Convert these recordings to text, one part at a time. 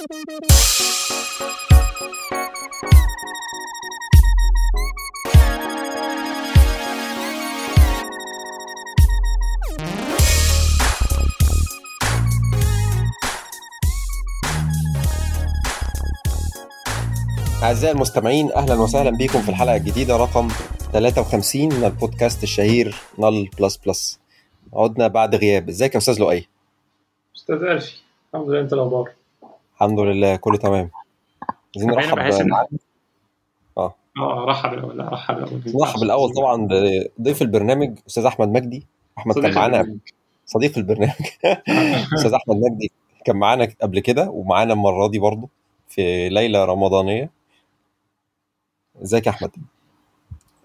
أعزائي المستمعين أهلا وسهلا بكم في الحلقة الجديدة رقم 53 من البودكاست الشهير نل بلس بلس. عدنا بعد غياب. إزيك يا أستاذ لؤي؟ أستاذ الفي الحمد لله أنت الأخبار؟ الحمد لله كله تمام. عايزين أنا نرحب بحس إن- معانا آه. رحب الأول لا رحب الأول. نرحب الأول طبعا بضيف البرنامج أستاذ أحمد مجدي أحمد كان معانا. صديق البرنامج. أستاذ أحمد مجدي كان معانا قبل كده ومعانا المرة دي برضه في ليلة رمضانية. إزيك يا أحمد؟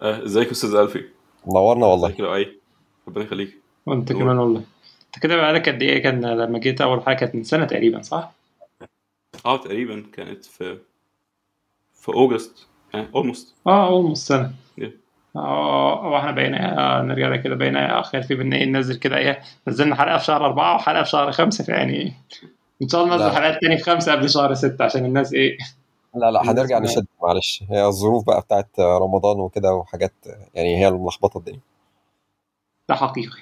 آه، إزيك يا أستاذ ألفي؟ منورنا والله. إزيك لؤي ربنا يخليك. وأنت كمان والله. أنت كده بقالك قد إيه؟ كان لما جيت أول حاجة كانت من سنة تقريبا صح؟ آه تقريبا كانت في في أوجست يعني اولموست آه اولموست سنة. Yeah. آه وإحنا بقينا آه، نرجع لك كده بقينا اخر في بنا إيه ننزل كده إيه نزلنا حلقة في شهر أربعة وحلقة في شهر خمسة فيعني إن شاء الله ننزل. حلقات تاني في خمسة قبل شهر ستة عشان الناس إيه لا لا هنرجع نشد معلش. هي الظروف بقى بتاعت رمضان وكده وحاجات يعني هي اللي ملخبطة الدنيا. ده حقيقي.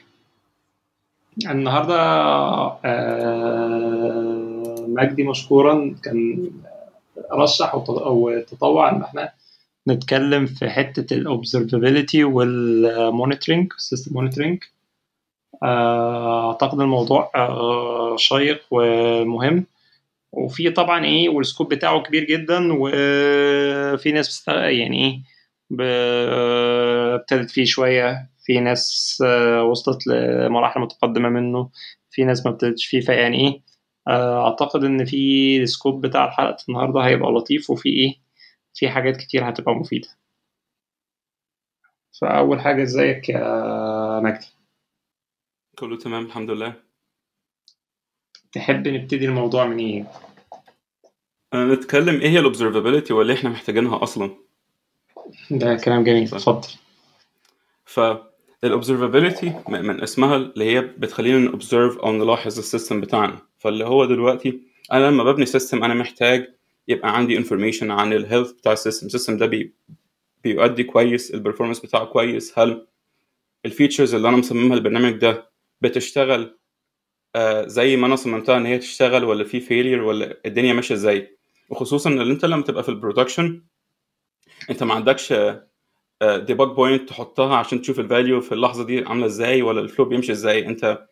النهارده آه، مجدي مشكورا كان رشح وت- وتطوع إن إحنا نتكلم في حتة ال observability وال monitoring system monitoring أعتقد الموضوع آه، شيق ومهم. وفي طبعا إيه والسكوب بتاعه كبير جدا وفي ناس. يعني إيه ابتدت فيه شوية. في ناس آه، وصلت لمراحل متقدمة منه. في ناس ما ابتدتش فيه فيعني إيه أعتقد إن في السكوب بتاع حلقه النهارده هيبقى لطيف وفي إيه؟ في حاجات كتير هتبقى مفيدة. فأول حاجة إزيك يا مجدي؟ كله تمام الحمد لله. تحب نبتدي الموضوع من إيه؟ آه، نتكلم إيه هي ال observability واللي إحنا محتاجينها أصلا؟ ده كلام جميل. اتفضل. فال observability من اسمها اللي هي بتخلينا ن observe أو نلاحظ ال system بتاعنا. فاللي هو دلوقتي أنا لما ببني system أنا محتاج يبقى عندي information عن ال health بتاع ال system. ال system ده بي بيؤدي كويس ال performance بتاعه كويس. هل ال features اللي أنا مصممها البرنامج ده بتشتغل آه زي ما أنا صممتها إن هي تشتغل ولا في failure ولا الدنيا ماشية إزاي؟ وخصوصا إن أنت لما تبقى في ال production أنت ما عندكش debug point تحطها عشان تشوف ال value في اللحظة دي عاملة إزاي ولا ال flow بيمشي إزاي. أنت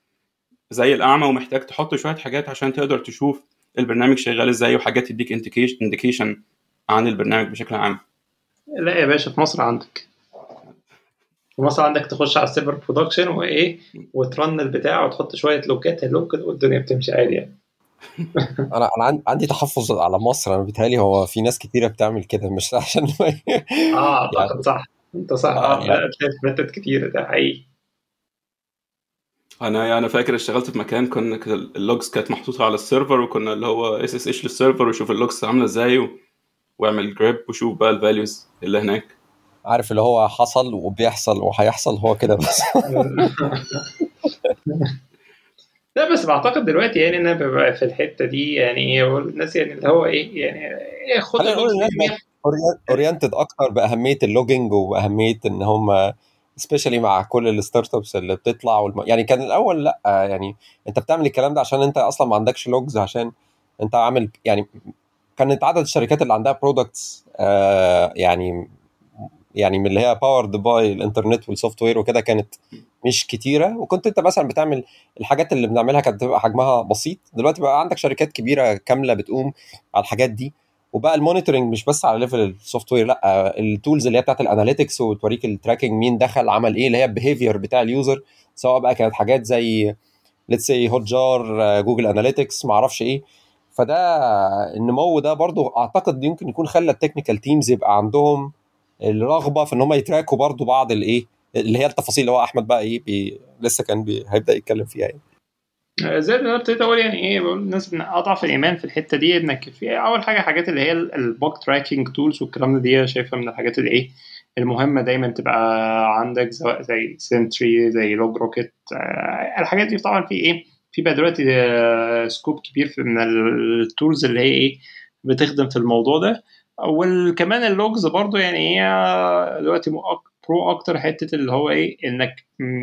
زي الأعمى ومحتاج تحط شوية حاجات عشان تقدر تشوف البرنامج شغال إزاي وحاجات تديك indication عن البرنامج بشكل عام. لا يا باشا في مصر عندك. في مصر عندك تخش على ال server production وايه وترن run البتاع وتحط شوية logات. هلوج والدنيا بتمشي عادي يعني. أنا أنا عن- عندي تحفظ على مصر. أنا بيتهيألي هو في ناس كتيرة بتعمل كده مش عشان آه أعتقد صح. انت صح. آه، آه يعني. لا تلاقي في حتت كتير ده حقيقي. أنا أنا فاكر اشتغلت في مكان كنا اللوجز كانت محطوطة على السيرفر وكنا اللي هو اس اس اتش للسيرفر وشوف اللوجز عاملة إزاي و... واعمل grep وشوف بقى ال values اللي هناك. عارف اللي هو حصل وبيحصل وهيحصل هو كده بس. لا بس بعتقد دلوقتي يعني أنا ببقى في الحتة دي يعني الناس يعني اللي هو إيه يعني إيه خد الناس oriented أكتر بأهمية ال logging وباهميه إن هم specially مع كل ال startups اللي بتطلع والم... يعني كان الأول لأ يعني أنت بتعمل الكلام ده عشان أنت أصلا ما عندكش logs عشان أنت عامل يعني كانت عدد الشركات اللي عندها products آه يعني يعني من اللي هي powered by الإنترنت وال software وكده كانت مش كتيرة. وكنت أنت مثلا بتعمل الحاجات اللي بنعملها كانت بتبقى حجمها بسيط. دلوقتي بقى عندك شركات كبيرة كاملة بتقوم على الحاجات دي. وبقى ال monitoring مش بس على level ال software لأ ال tools اللي هي بتاعت ال analytics وتوريك ال tracking مين دخل عمل إيه اللي هي ال behavior بتاع ال user سواء بقى كانت حاجات زي let's say Hotjar Google Analytics ما أعرفش إيه. فده النمو ده برضو أعتقد يمكن يكون خلى ال technical teams يبقى عندهم الرغبة في إن هم ي track وا برضو بعض الإيه اللي هي التفاصيل اللي هو أحمد بقى إيه بي لسه كان بي هيبدأ يتكلم فيها يعني. زي ما أنا ابتديت أقول يعني إيه بقول للناس أضعف الإيمان في الحتة دي إنك في أول حاجة حاجات اللي هي ال bug tracking tools والكلام دي شايفها من الحاجات اللي إيه المهمة دايما تبقى عندك سواء زي Sentry زي LogRocket الحاجات دي طبعا في إيه في بقى دلوقتي scope كبير في من ال tools اللي هي إيه بتخدم في الموضوع ده وكمان ال logs برضو يعني هي دلوقتي برو أكتر حتة اللي هو إيه انك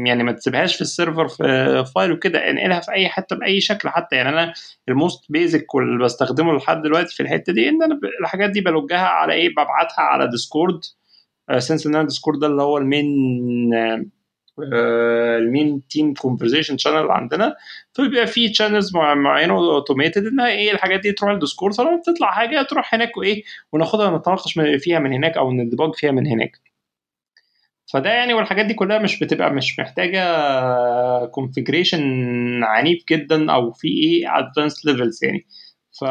يعني ما تسيبهاش في ال server في file وكده انقلها في اي حتة بأي شكل حتى. يعني أنا ال most basic واللي بستخدمه لحد دلوقتي في الحتة دي إن أنا الحاجات دي ب log ها على إيه ببعتها على Discord since إن أنا Discord ده اللي هو ال main ال main team conversation channel عندنا. فبيبقى في channels معينة automated إنها إيه الحاجات دي تروح ال Discord فلما بتطلع حاجة تروح هناك وايه وناخدها نتناقش فيها من هناك أو ن debug فيها من هناك. فده يعني والحاجات دي كلها مش بتبقى مش محتاجة configuration عنيف جدا أو في إيه advanced levels يعني. ف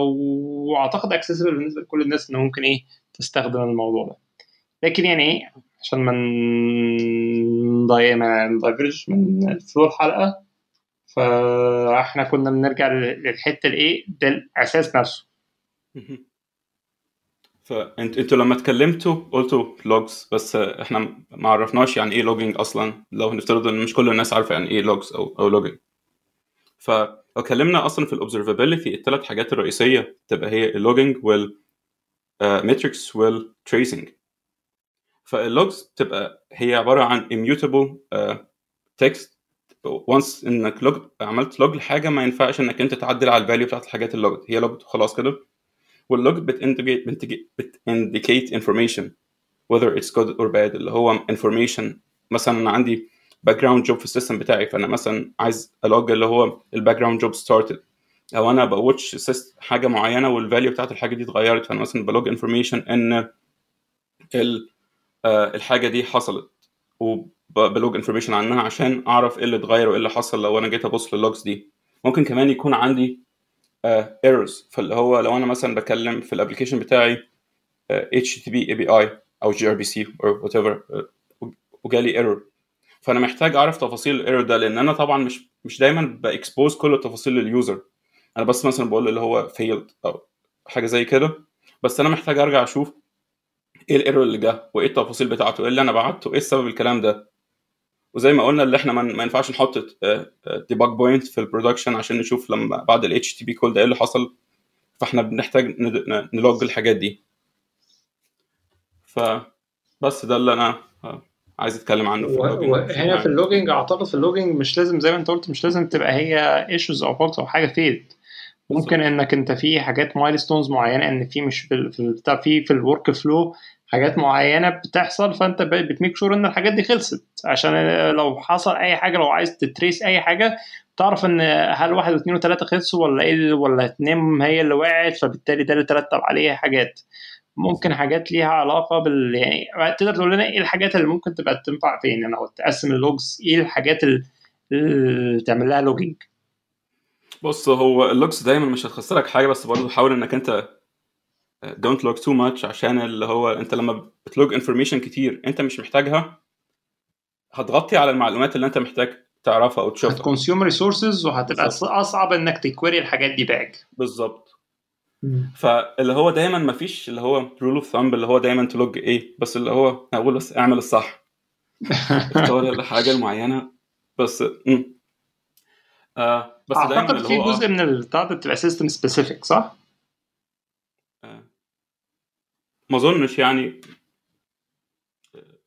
وأعتقد accessible بالنسبة لكل الناس ان ممكن إيه تستخدم الموضوع ده. لكن يعني إيه عشان ما ما ن diverge من flow الحلقة فاحنا كنا بنرجع للحتة الإيه ده الاساس نفسه فانت أنتوا لما اتكلمتوا قلتوا logs بس إحنا ما عرفناش يعني إيه logging أصلا. لو هنفترض إن مش كل الناس عارفة يعني إيه logs أو أو logging فلو اتكلمنا أصلا في ال observability الثلاث حاجات الرئيسية تبقى هي ال logging وال metrics وال tracing فال logs تبقى هي عبارة عن immutable text once إنك log عملت log لحاجة ما ينفعش إنك أنت تعدل على ال value بتاعت الحاجات ال logged هي logged خلاص كده. وال log بت indicate information whether it's good or bad. اللي هو information. مثلا أنا عندي background job في ال system بتاعي فأنا مثلا عايز أ log اللي هو ال background job started أو أنا ب watch حاجة معينة وال value بتاعت الحاجة دي اتغيرت فأنا مثلا ب log information إن الحاجة دي حصلت. وب log information عنها عشان أعرف إيه اللي اتغير وإيه اللي حصل لو أنا جيت أبص للوجز دي. ممكن كمان يكون عندي errors فاللي هو لو أنا مثلا بكلم في ال application بتاعي اتش تي بي اي بي اي أو gRPC أو whatever وجالي error فأنا محتاج أعرف تفاصيل ال error ده لأن أنا طبعا مش مش دايما ب expose كل التفاصيل لل user أنا بس مثلا بقول له اللي هو failed أو حاجة زي كده. بس أنا محتاج أرجع أشوف إيه ال error اللي جه وإيه التفاصيل بتاعته إيه اللي أنا بعته إيه السبب الكلام ده. وزي ما قلنا اللي إحنا ما ينفعش نحط debug point في ال production عشان نشوف لما بعد ال HTTP call ده إيه اللي حصل. فاحنا بنحتاج ن log الحاجات دي. فبس ده اللي أنا عايز اتكلم عنه في ال logging وهنا في ال logging اعتقد في ال logging مش لازم زي ما انت قلت مش لازم تبقى هي issues أو bugs أو حاجة. فيد ممكن إنك أنت في حاجات milestones معينة إن في مش في في في, في ال workflow حاجات معينة بتحصل فأنت بت make sure إن الحاجات دي خلصت. عشان لو حصل أي حاجة لو عايز ت trace أي حاجة تعرف إن هل واحد واثنين وثلاثه خلصوا ولا إيه ولا اتنين هي اللي وقعت فبالتالي ده اللي ترتب عليها حاجات. ممكن حاجات ليها علاقة بال يعني تقدر تقول لنا إيه الحاجات اللي ممكن تبقى تنفع فين؟ يعني أو تقسم ال logs إيه الحاجات اللي تعمل لها logging بص هو ال logs دايما مش هتخسرك حاجة بس برضه حاول إنك أنت don't log too much عشان اللي هو انت لما بت log information كتير انت مش محتاجها هتغطي على المعلومات اللي انت محتاج تعرفها أو تشوفها هت consume resources وهتبقى بالزبط. أصعب إنك ت query الحاجات دي back بالظبط فاللي هو دايما ما فيش اللي هو rule of thumb اللي هو دايما ت log إيه بس اللي هو أقول بس أعمل الصح اختار الحاجة المعينة بس. آه بس أعتقد في جزء من البتاع بتبقى system specific صح؟ ما اظنش يعني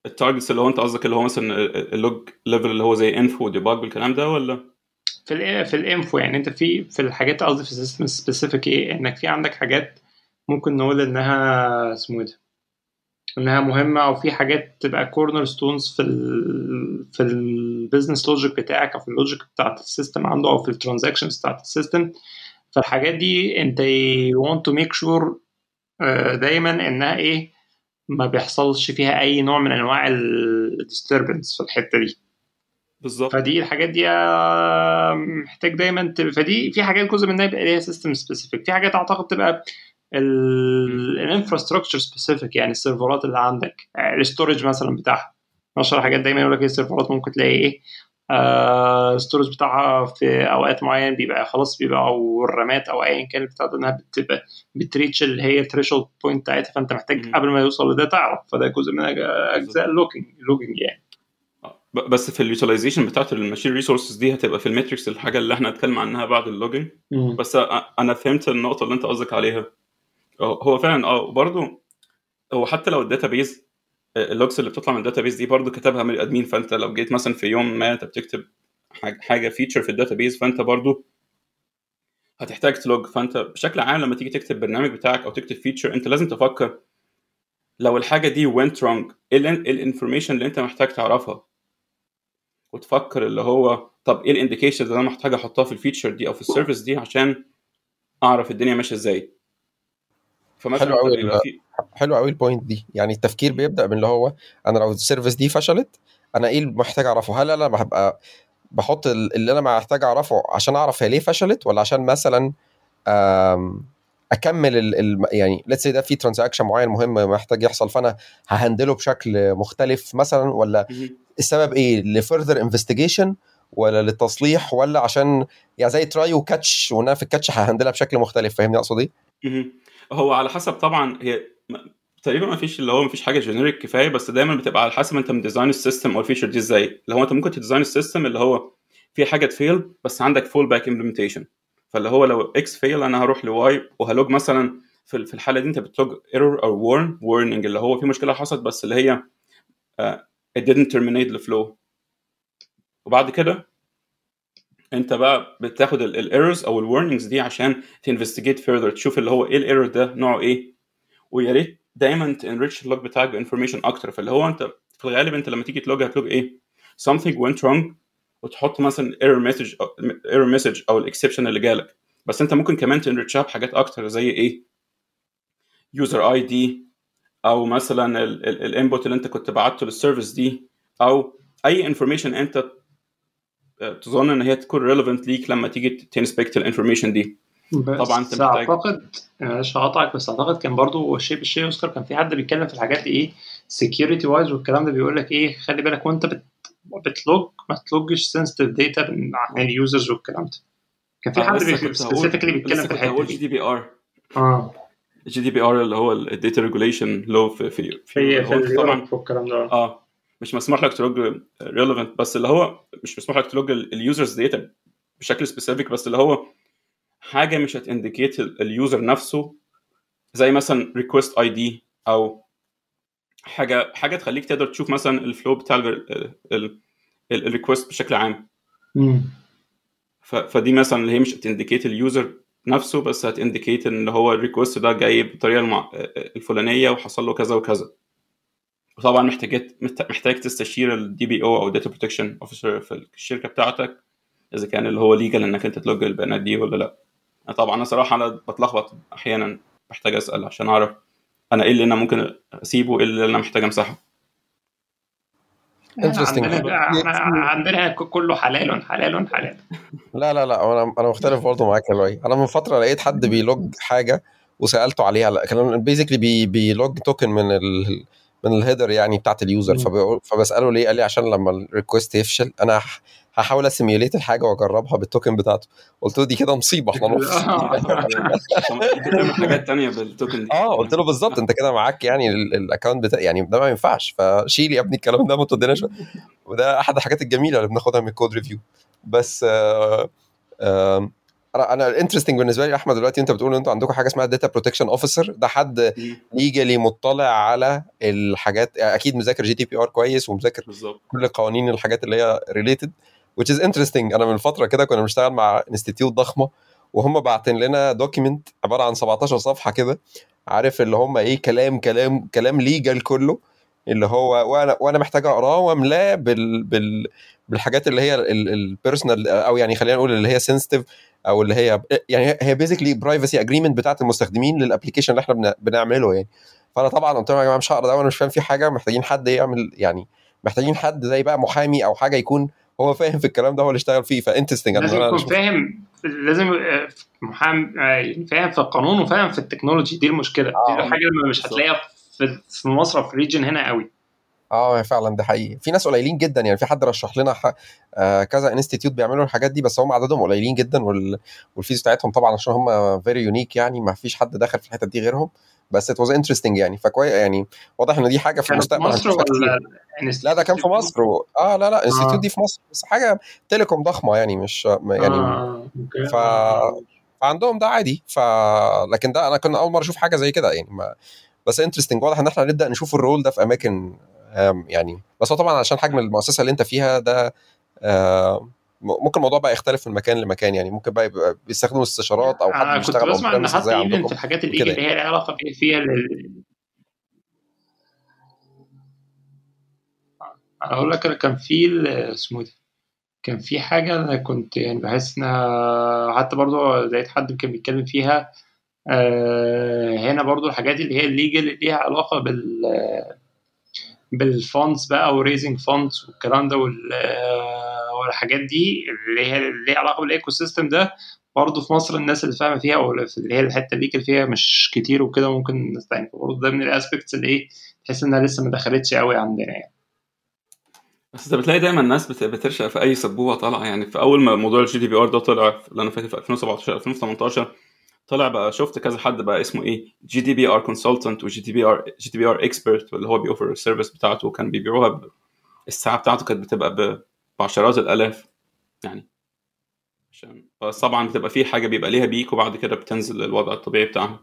ال targets اللي هو انت قصدك اللي هو مثلا ال log level اللي هو زي info و debug والكلام ده ولا؟ في ال في ال info يعني انت في في الحاجات قصدي في ال system specific إيه؟ انك في عندك حاجات ممكن نقول انها اسمه إيه ده؟ انها مهمة أو في حاجات تبقى cornerstones في ال في ال business logic بتاعك أو في ال logic بتاعت ال system عنده أو في ال transactions بتاعت ال system. فالحاجات دي انت want to make sure دايما إنها إيه ما بيحصلش فيها أي نوع من أنواع ال disturbance في الحتة دي. بالظبط. فدي الحاجات دي محتاج دايما ت... فدي في حاجات جزء منها يبقى ليها system specific في حاجات أعتقد تبقى ال infrastructure specific يعني السيرفرات اللي عندك ال storage مثلا بتاعها. اشهر حاجات دايما يقول لك السيرفرات ممكن تلاقي إيه ال storage آه بتاعها في أوقات معين بيبقى خلاص بيبقى أو الرامات أو ايا كان بتاع إنها بتبقى بت reach اللي هي ال threshold point بتاعتها فأنت محتاج قبل ما يوصل لده تعرف. فده جزء من أجزاء ال logging ال logging يعني. ب- بس في ال utilization بتاعت ال machine resources دي هتبقى في ال metrics الحاجة اللي إحنا هنتكلم عنها بعد ال logging. بس أنا فهمت النقطة اللي أنت قصدك عليها. هو فعلا آه برضه هو حتى لو ال database ال logs اللي بتطلع من ال database دي برضه كاتبها بني آدمين فأنت لو جيت مثلا في يوم ما أنت بتكتب حاجة feature في ال database فأنت برضه هتحتاج ت log فأنت بشكل عام لما تيجي تكتب برنامج بتاعك أو تكتب feature أنت لازم تفكر لو الحاجة دي went wrong إيه ال information اللي أنت محتاج تعرفها؟ وتفكر اللي هو طب إيه ال indication اللي أنا محتاج أحطها في ال feature دي أو في ال service دي عشان أعرف الدنيا ماشية إزاي؟ فمثلا حلو قوي حلو ال point دي يعني التفكير بيبدأ من اللي هو أنا لو ال service دي فشلت أنا إيه اللي محتاج أعرفه هل أنا هبقى بحط ال- اللي أنا محتاج أعرفه عشان أعرف هي ليه فشلت ولا عشان مثلا أكمل ال ال يعني let's say ده في transaction معين مهم محتاج يحصل فأنا ه handle ه بشكل مختلف مثلا ولا. السبب إيه ل further investigation ولا للتصليح ولا عشان يعني زي try و catch وأنا في ال catch ه handle ها بشكل مختلف فاهمني أقصد إيه؟ هو على حسب طبعا هي تقريبا ما فيش اللي هو ما فيش حاجة generic كفاية بس دايما بتبقى على حسب انت م design ال system أو ال feature دي إزاي. اللي هو انت ممكن ت design ال system اللي هو في حاجة ت fail بس عندك fallback implementation فاللي هو لو X fail أنا هروح ل Y وه log مثلا في الحالة دي انت بت log error أو warn warning اللي هو في مشكلة حصلت بس اللي هي uh, it didn't terminate the flow. وبعد كده انت بقى بتاخد ال errors أو ال warnings دي عشان ت investigate further تشوف اللي هو إيه ال error ده نوعه إيه. ويا ريت دايما ت enrich ال log بتاعك ب information أكتر. فاللي هو انت في الغالب انت لما تيجي ت log هت log إيه؟ something went wrong وتحط مثلا error message error message أو ال exception اللي جالك. بس انت ممكن كمان ت enrich ها بحاجات أكتر زي إيه؟ user ID أو مثلا ال input اللي انت كنت بعته لل service دي أو أي information انت تظن إن هي تكون relevant ليك لما تيجي ت inspect ال information دي. بس طبعاً أنت محتاج- اعتقد معلش هقطعك بس أعتقد كان برضو شيء بالشيء يذكر كان في حد بيتكلم في الحاجات دي إيه؟ security wise والكلام ده بيقول لك إيه؟ خلي بالك وأنت بت بت log ما ت log ش sensitive data عن ال users والكلام ده. كان في أنا حد specifically بيتكلم في الحتة هقول GD DPR آه. ال GDPR اللي هو ال data regulation لو في في في في هو في طبعا. ال Europe والكلام ده. آه. مش مسموح لك تلوج relevant بس اللي هو مش مسموح لك تلوج ال users data بشكل specific بس اللي هو حاجة مش هت indicate اليوزر نفسه زي مثلا request ID أو حاجة حاجة تخليك تقدر تشوف مثلا ال flow بتاع ال request بشكل عام مم. فدي مثلا اللي هي مش هت indicate ال user نفسه بس هت indicate إن هو ال request ده جاي بالطريقة. الفلانية وحصل له كذا وكذا وطبعا محتاج محتاج تستشير ال DPO أو data protection officer في الشركة بتاعتك إذا كان اللي هو legal إنك أنت تلوج البيانات دي ولا لأ. أنا طبعا أنا صراحة أنا بتلخبط أحيانا بحتاج أسأل عشان أعرف أنا إيه اللي أنا ممكن أسيبه وإيه اللي أنا محتاج أمسحه. Interesting. عندنا إحنا عندنا كله حلال حلال حلال. لا لا لا أنا أنا مختلف برضه معاك يا لؤي. أنا من فترة لقيت حد بيلوج حاجة وسألته عليها. لا، كان basically بي بيلوج token من ال من ال header يعني بتاعت ال user. فبسأله ليه قال لي عشان لما ال request يفشل أنا هح- هحاول ا simulate الحاجة وأجربها بال token بتاعته. قلت له دي كده مصيبة إحنا نص. حاجات تانية بال token دي. آه قلت له بالظبط أنت كده معاك يعني ال account بتاع يعني ده ما ينفعش. فشيل يا ابني الكلام ده ما تديناش وده أحد الحاجات الجميلة اللي بناخدها من ال code review بس آه آه أنا ال interesting بالنسبة لي أحمد دلوقتي أنت بتقول إن أنتوا عندكم حاجة اسمها data protection officer ده حد legally مطلع على الحاجات أكيد مذاكر GDPR كويس ومذاكر بالظبط. كل قوانين الحاجات اللي هي related which is interesting. أنا من فترة كده كنا بنشتغل مع institute ضخمة وهم باعتين لنا document عبارة عن 17 صفحة كده عارف اللي هم إيه كلام كلام كلام legal كله. اللي هو وأنا وأنا محتاج اقراه واملاه بال بال بالحاجات اللي هي ال personal أو يعني خلينا نقول اللي هي sensitive أو اللي هي يعني هي basically privacy agreement بتاعت المستخدمين لل application اللي إحنا بن- بنعمله يعني. فأنا طبعا قلت لهم يا جماعة مش هقرأ ده وأنا مش فاهم فيه حاجة محتاجين حد يعمل يعني محتاجين حد زي بقى محامي أو حاجة يكون هو فاهم في الكلام ده هو اللي اشتغل فيه. ف interesting لازم يكون فاهم لازم يبقى محام يعني فاهم في القانون وفاهم في ال technology دي المشكلة. آه. دي الحاجة اللي مش هتلاقيها في في مصر في ال region هنا قوي. آه فعلا ده حقيقي. في ناس قليلين جدا يعني في حد رشح لنا ح... آه كذا institute بيعملوا الحاجات دي بس هم عددهم قليلين جدا وال... وال fees بتاعتهم طبعا عشان هم very unique يعني ما فيش حد دخل في الحتة دي غيرهم. بس it was interesting يعني. فكويس يعني واضح إن دي حاجة في المستقبل. مصر ولا لا ده كان في مصر و... آه لا لا institute آه. دي في مصر. بس حاجة telecom ضخمة يعني مش يعني okay ف فعندهم ده عادي. ف لكن ده أنا كنا أول مرة أشوف حاجة زي كده يعني ما... بس interesting واضح إن إحنا هنبدأ نشوف ال role ده في أماكن يعني بس هو طبعا عشان حجم المؤسسة اللي أنت فيها ده ممكن الموضوع بقى يختلف من مكان لمكان يعني ممكن بقى يبقى بيستخدموا استشارات أو حد أنا كنت بيشتغل بسمع إن حتى even عندكم في الحاجات اللي هي لها علاقة فيها. أنا أقول لك أنا كان في اسمه إيه ده كان في حاجة أنا كنت يعني بحس إنها حتى برضو لقيت حد كان بيتكلم فيها آه، هنا برضو الحاجات اللي هي ال legal اللي ليها علاقة بال بال funds بقى و raising funds والكلام ده آه، والحاجات دي اللي هي اللي ليها علاقة بال ecosystem ده. برضه في مصر الناس اللي فاهمة فيها أو اللي هي الحته اللي ال legal فيها مش كتير وكده ممكن نستعين. برضه ده من ال aspects اللي إيه تحس إنها لسه ما دخلتش قوي عندنا يعني. بس انت بتلاقي دايما الناس بت- بترشق في أي سبوبة طالعة يعني. في أول ما موضوع ال GDPR ده طلع اللي أنا فاكر في 2017 2018 طلع بقى شفت كذا حد بقى اسمه إيه GDPR consultant وجي دي بي ار جي دي بي ار اكسبرت اللي هو بيوفر ال service بتاعته وكان بيبيعوها ب... الساعة بتاعته كانت بتبقى. بعشرات الألاف يعني. عشان بس طبعا بتبقى في حاجة بيبقى ليها peak وبعد كده بتنزل للوضع الطبيعي بتاعها.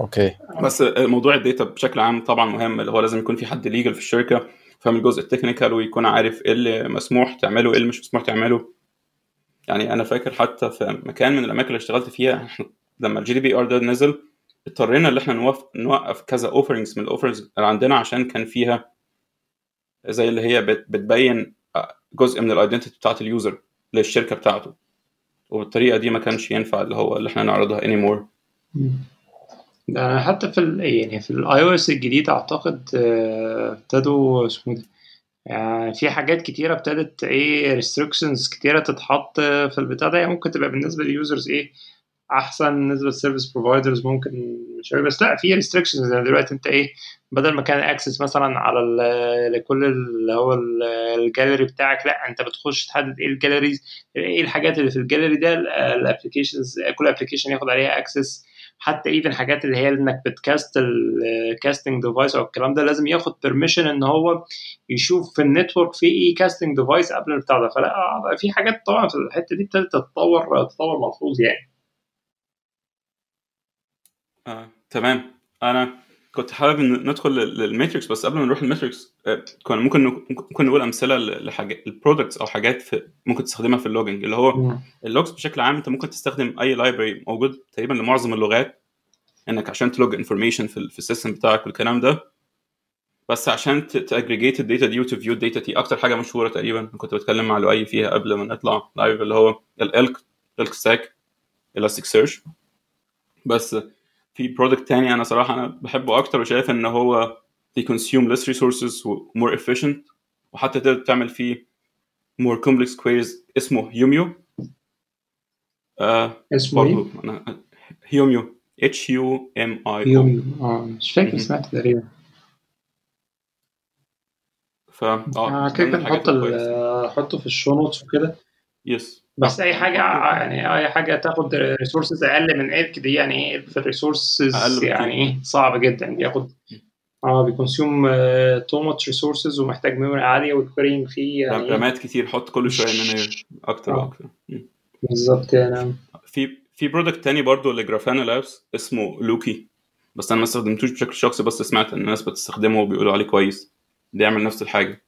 okay. بس موضوع ال data بشكل عام طبعا مهم اللي هو لازم يكون في حد legal في الشركة فاهم الجزء ال technical ويكون عارف إيه اللي مسموح تعمله وايه اللي مش مسموح تعمله. يعني أنا فاكر حتى في مكان من الأماكن اللي اشتغلت فيها لما ال GDPR ده نزل اضطرينا إن إحنا نوقف نوقف كذا offerings من ال offers اللي عندنا عشان كان فيها زي اللي هي بت- بتبين جزء من ال identity بتاعت ال user للشركة بتاعته. وبالطريقة دي ما كانش ينفع اللي هو اللي إحنا نعرضها anymore. ده حتى في ال يعني في ال iOS الجديد أعتقد آه، ابتدوا اسمه يعني في حاجات كتيرة ابتدت إيه restrictions كتيرة تتحط في البتاع ده. يعني ممكن تبقى بالنسبة لل users إيه أحسن بالنسبة لل service providers ممكن مش بس لأ في restrictions يعني دلوقتي أنت إيه بدل ما كان access مثلا على لكل اللي هو ال- الجاليري بتاعك لأ أنت بتخش تحدد إيه ال galleries إيه الحاجات اللي في الجاليري ده ال applications كل application ياخد عليها access حتى even حاجات اللي هي إنك بت cast ال casting device أو الكلام ده لازم ياخد permission إن هو يشوف في ال network في إيه casting device قبل البتاع ده. فلا في حاجات طبعا في الحتة دي ابتدت تتطور تطور ملحوظ يعني. آه، تمام. أنا كنت حابب ندخل لل- لل metrics بس قبل ما نروح لل metrics آه، كنا ممكن ممكن نقول أمثلة لحاجات ال products أو حاجات في ممكن تستخدمها في ال logging اللي هو ال logs بشكل عام أنت ممكن تستخدم أي library موجود تقريبا لمعظم اللغات إنك عشان تلوج information في, ال- في ال system بتاعك والكلام ده بس عشان تاجريجيت الداتا دي وتفيو الداتا دي. أكتر حاجة مشهورة تقريبا كنت بتكلم مع لؤي فيها قبل ما نطلع live اللي هو ال ELK ELK stack ال Elasticsearch بس في product تاني أنا صراحة أنا بحبه أكتر وشايف إن هو they consume less resources more efficient وحتى تقدر تعمل فيه more complex queries. اسمه Humio آه اسمه إيه؟ أنا هيوميو اتش يو ام اي أو يوم آه مش فاكر. سمعت تقريبا. ف آه آه كده نحط الكويسة. نحطه في ال show notes وكده. yes بس أي حاجة يعني أي حاجة تاخد resources أقل من ELK دي يعني في ال resources. يعني إيه صعب جدا. بياخد آه بي consume too much resources ومحتاج memory عالية وال querying فيه يعني؟ رامات كتير. حط كل شوية من أكتر آه. وأكتر. بالظبط يعني. في في product تاني برضه ل Grafana Labs اسمه لوكي. بس أنا ما استخدمتوش بشكل شخصي بس سمعت إن الناس بتستخدمه وبيقولوا عليه كويس. بيعمل نفس الحاجة.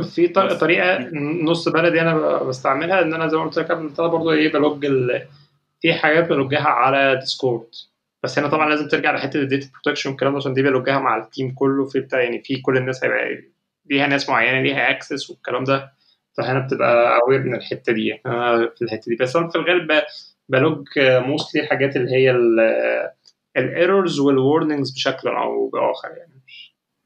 في. طريقة نص بلدي أنا بستعملها إن أنا زي ما قلت لك قبل البتاع برضه إيه ب log ال... في حاجات ب log ها على Discord بس هنا طبعا لازم ترجع لحتة ال data protection والكلام ده عشان دي ب log ها مع ال team كله في بتاع يعني في كل الناس هيبقى ليها ناس معينة ليها access والكلام ده. فهنا بتبقى aware من الحتة دي في الحتة دي. بس أنا في الغالب ب log mostly حاجات اللي هي ال errors وال warnings بشكل أو بآخر يعني.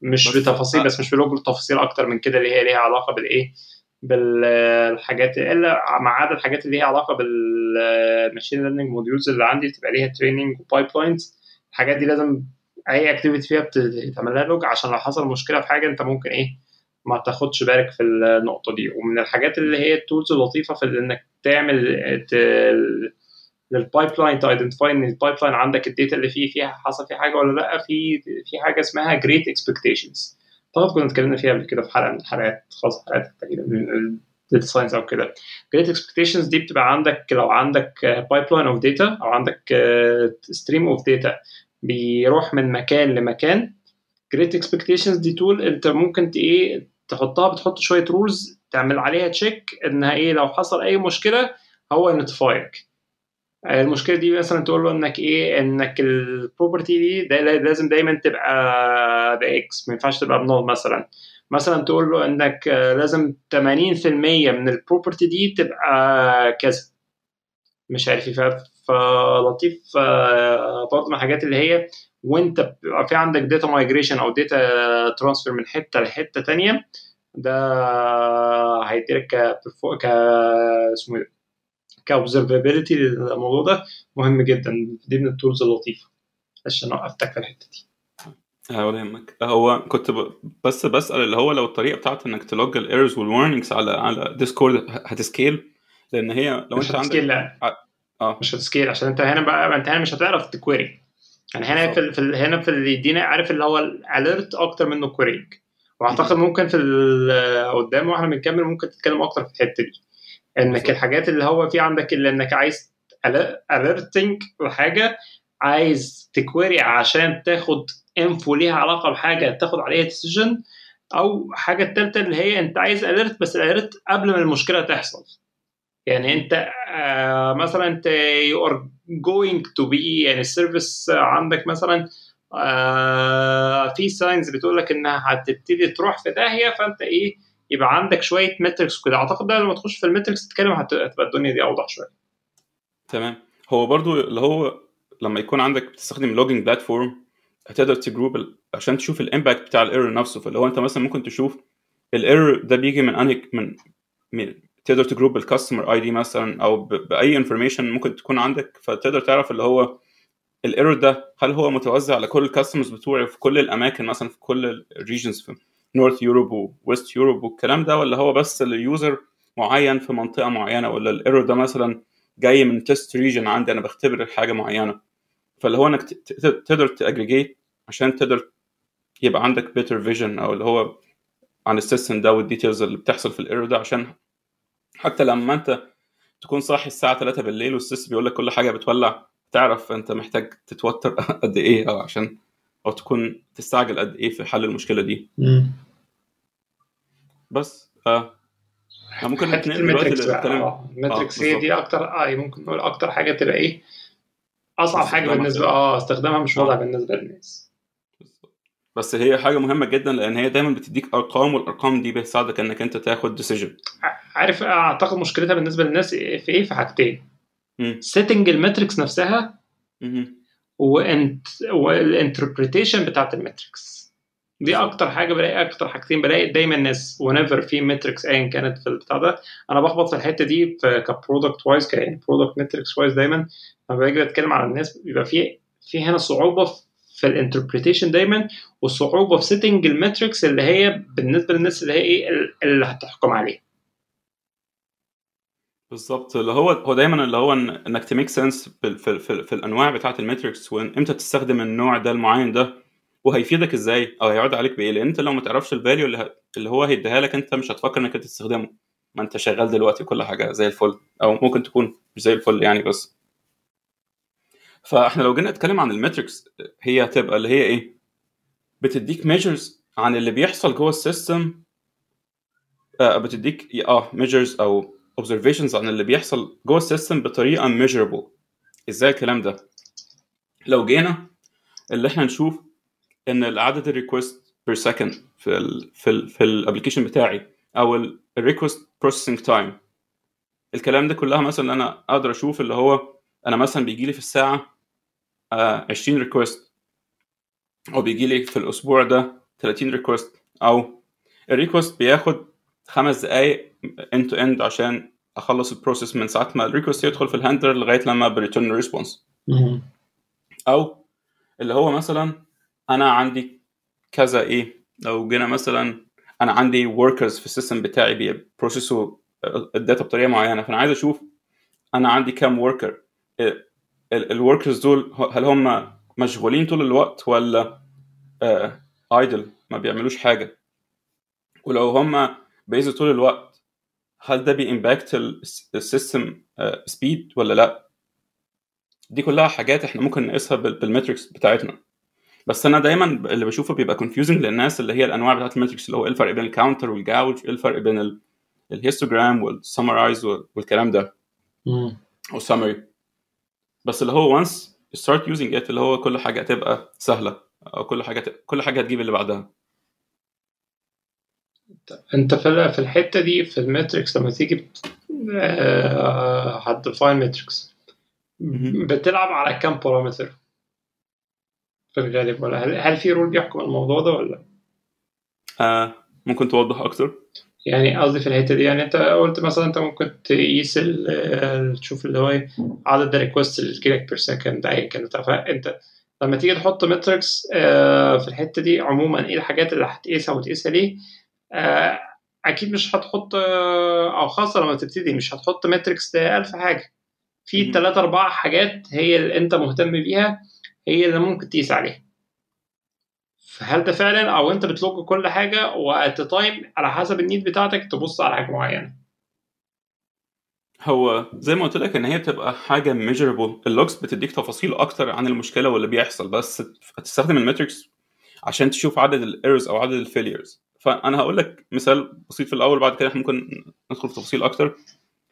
مش بس- بتفاصيل بس مش ب log التفاصيل أكتر من كده اللي هي ليها علاقة بالايه بالحاجات إلا ما عدا الحاجات اللي ليها علاقة بال machine learning models اللي عندي بتبقى ليها training و pipelines الحاجات دي لازم أي activity فيها بتتعمل لها log عشان لو حصل مشكلة في حاجة أنت ممكن إيه؟ ما تاخدش بالك في النقطة دي. ومن الحاجات اللي هي ال tools اللطيفه في إنك تعمل لل pipeline ت identify إن ال pipeline عندك ال data اللي فيه فيها حصل فيه حاجة ولا لأ؟ في في حاجة اسمها Great Expectations طبعا كنا اتكلمنا فيها قبل كده في حلقة من الحلقات خاصه حلقات data science أو كده. Great Expectations دي بتبقى عندك لو عندك pipeline of data أو عندك stream of data بيروح من مكان لمكان. Great Expectations دي tool أنت ممكن إيه تحطها بتحط شوية rules تعمل عليها check إنها إيه لو حصل أي مشكلة هو ي notify ك المشكلة دي مثلا تقول له إنك إيه إنك ال property دي لازم دايما تبقى ب X ما ينفعش تبقى ب null مثلا. مثلا تقول له إنك لازم 80% من ال property دي تبقى كذا. مش عارف إيه فلطيف برضه من الحاجات اللي هي وأنت بيبقى في عندك data migration أو data transfer من حتة لحتة ثانية ده هيديلك ك اسمه إيه ك observability للموضوع ده مهم جدا. دي من ال tools اللطيفة. عشان وقفتك في الحتة دي. ولا يهمك. هو كنت. بس بسأل اللي هو لو الطريقة بتاعت إنك ت log ال errors وال warnings على على Discord هت scale؟ لأن هي لو مش أنت هت scale عندك لا آه. مش هت scale. عشان أنت هنا بقى أنت هنا مش هتعرف ت query يعني هنا في. في. هنا في اللي يدينا عارف اللي هو ال alert أكتر منه querying وأعتقد ممكن في ال... قدام وإحنا بنكمل ممكن تتكلم أكتر في الحتة دي. انك. الحاجات اللي هو في عندك اللي انك عايز alerting لحاجة عايز ت query عشان تاخد info ليها علاقة بحاجة تاخد عليها decision أو حاجة الثالثه اللي هي أنت عايز alert بس ال alert قبل ما المشكلة تحصل يعني أنت آه مثلا أنت you are going to be يعني ال service عندك مثلا آه في signs بتقول لك إنها هتبتدي تروح في داهية فأنت إيه يبقى عندك شوية metrics كده أعتقد ده لما تخش في ال metrics تتكلم هت- هتبقى الدنيا دي أوضح شوية تمام هو برضو اللي هو لما يكون عندك بتستخدم logging platform هتقدر ت group. عشان تشوف ال impact بتاع ال error نفسه فاللي هو أنت مثلا ممكن تشوف ال error ده بيجي من أنهي من, من تقدر ت group بال customer ID مثلا أو. بأي information ممكن تكون عندك فتقدر تعرف اللي هو ال error ده هل هو متوزع على كل ال customers بتوعي في كل الأماكن مثلا في كل ال regions North Europe و West Europe والكلام ده ولا هو بس ل user معين في منطقة معينة ولا ال error ده مثلا جاي من test region عندي أنا بختبر حاجة معينة. فاللي هو إنك تقدر ت aggregate عشان تقدر يبقى عندك better vision أو اللي هو عن ال system ده وال details اللي بتحصل في ال error ده عشان حتى لما أنت تكون صاحي الساعة 3 بالليل وال system بيقول لك كل حاجة بتولع تعرف أنت محتاج تتوتر قد إيه أو عشان أو تكون تستعجل قد إيه في حل المشكلة دي. بس آه. ممكن حتة نتنقل دلوقتي ال metrics بقى. للكلام. آه. ال metrics آه، هي بالظبط. دي أكتر آه ممكن نقول أكتر حاجة تبقى إيه؟ أصعب حاجة بالنسبة. آه استخدامها مش آه. واضح بالنسبة للناس. بس هي حاجة مهمة جدا لأن هي دايما بتديك أرقام والأرقام دي بتساعدك إنك أنت تاخد decision عارف أعتقد مشكلتها بالنسبة للناس في إيه؟ في حاجتين. setting ال metrics نفسها وانت وال interpretation بتاعت ال metrics. دي. أكتر حاجة بلاقي أكتر حاجتين بلاقي دايما الناس ونيفر في metrics ايا كانت في البتاع ده. أنا بخبط في الحتة دي في ك product wise يعني product metrics wise دايما. لما باجي اتكلم على الناس بيبقى في في هنا صعوبة في- ال interpretation دايما والصعوبه في setting ال metrics اللي هي بالنسبة للناس اللي هي إيه اللي هتحكم عليه بالظبط اللي هو هو دايما اللي هو إنك ت make sense في, في, في, في الأنواع بتاعه ال metrics وامتى تستخدم النوع ده المعين ده وهيفيدك إزاي أو هيعود عليك بإيه؟ لأن أنت لو ما تعرفش ال value اللي, اللي هو هيديها لك أنت مش هتفكر إنك تستخدمه. ما أنت شغال دلوقتي كل حاجة زي الفل أو ممكن تكون مش زي الفل يعني بس. فإحنا لو جينا نتكلم عن ال metrics هي هتبقى اللي هي إيه؟ بتديك measures عن اللي بيحصل جوه ال system آه بتديك آه measures أو observations عن اللي بيحصل جوه ال system بطريقة measurable. إزاي الكلام ده؟ لو جينا اللي إحنا نشوف إن عدد ال request per second في ال في ال في ال application بتاعي أو ال request processing time الكلام ده كلها مثلا أنا أقدر أشوف اللي هو أنا مثلا بيجي لي في الساعة آه 20 request أو بيجي لي في الأسبوع ده 30 request أو ال request بياخد خمس دقايق end to end عشان أخلص ال process من ساعة ما ال request يدخل في ال handler لغاية لما ب return response أو اللي هو مثلا أنا عندي كذا إيه لو جينا مثلا أنا عندي workers في ال system بتاعي بي process وا ال data بطريقة معينة فأنا عايز أشوف أنا عندي كام worker ال workers دول هل هم مشغولين طول الوقت ولا idle ما بيعملوش حاجة. ولو هم busy طول الوقت. هل ده بي impact ال system speed ولا لا؟ دي كلها حاجات إحنا ممكن نقيسها بال metrics بتاعتنا. بس أنا دايما اللي بشوفه بيبقى confusing للناس اللي هي الأنواع بتاعت ال metrics اللي هو إيه الفرق بين ال counter وال gauge إيه الفرق بين ال histogram وال summarize والكلام ده؟ أو سمري بس اللي هو once start using it اللي هو كل حاجة هتبقى سهلة. أو كل حاجة كل حاجة هتجيب اللي بعدها. انت في الحتة دي في ال metrics لما تيجي هت define metrics بتلعب على كام parameter في الغالب ولا هل, هل في rule بيحكم الموضوع ده ولا؟ آه ممكن توضح أكتر؟ يعني قصدي في الحتة دي يعني انت قلت مثلا انت ممكن تقيس تشوف اللي هو عدد ال request اللي تجيلك per second ايا كانت فأنت لما تيجي تحط metrics في الحتة دي عموما إيه الحاجات اللي هتقيسها وتقيسها ليه؟ أكيد مش هتحط أو خاصة لما تبتدي مش هتحط metrics ل 1000 حاجة. في ثلاثة أربع حاجات هي اللي أنت مهتم بيها هي اللي ممكن تقيس عليها. فهل ده فعلا أو أنت بت log كل حاجة و at time على حسب ال need بتاعتك تبص على حاجة معينة؟ هو زي ما قلت لك إن هي بتبقى حاجة measurable ال logs بتديك تفاصيل أكتر عن المشكلة واللي بيحصل بس هتستخدم ال metrics عشان تشوف عدد ال errors أو عدد ال failures فأنا هقول لك مثال بسيط في الأول بعد كده إحنا ممكن ندخل في تفاصيل أكتر.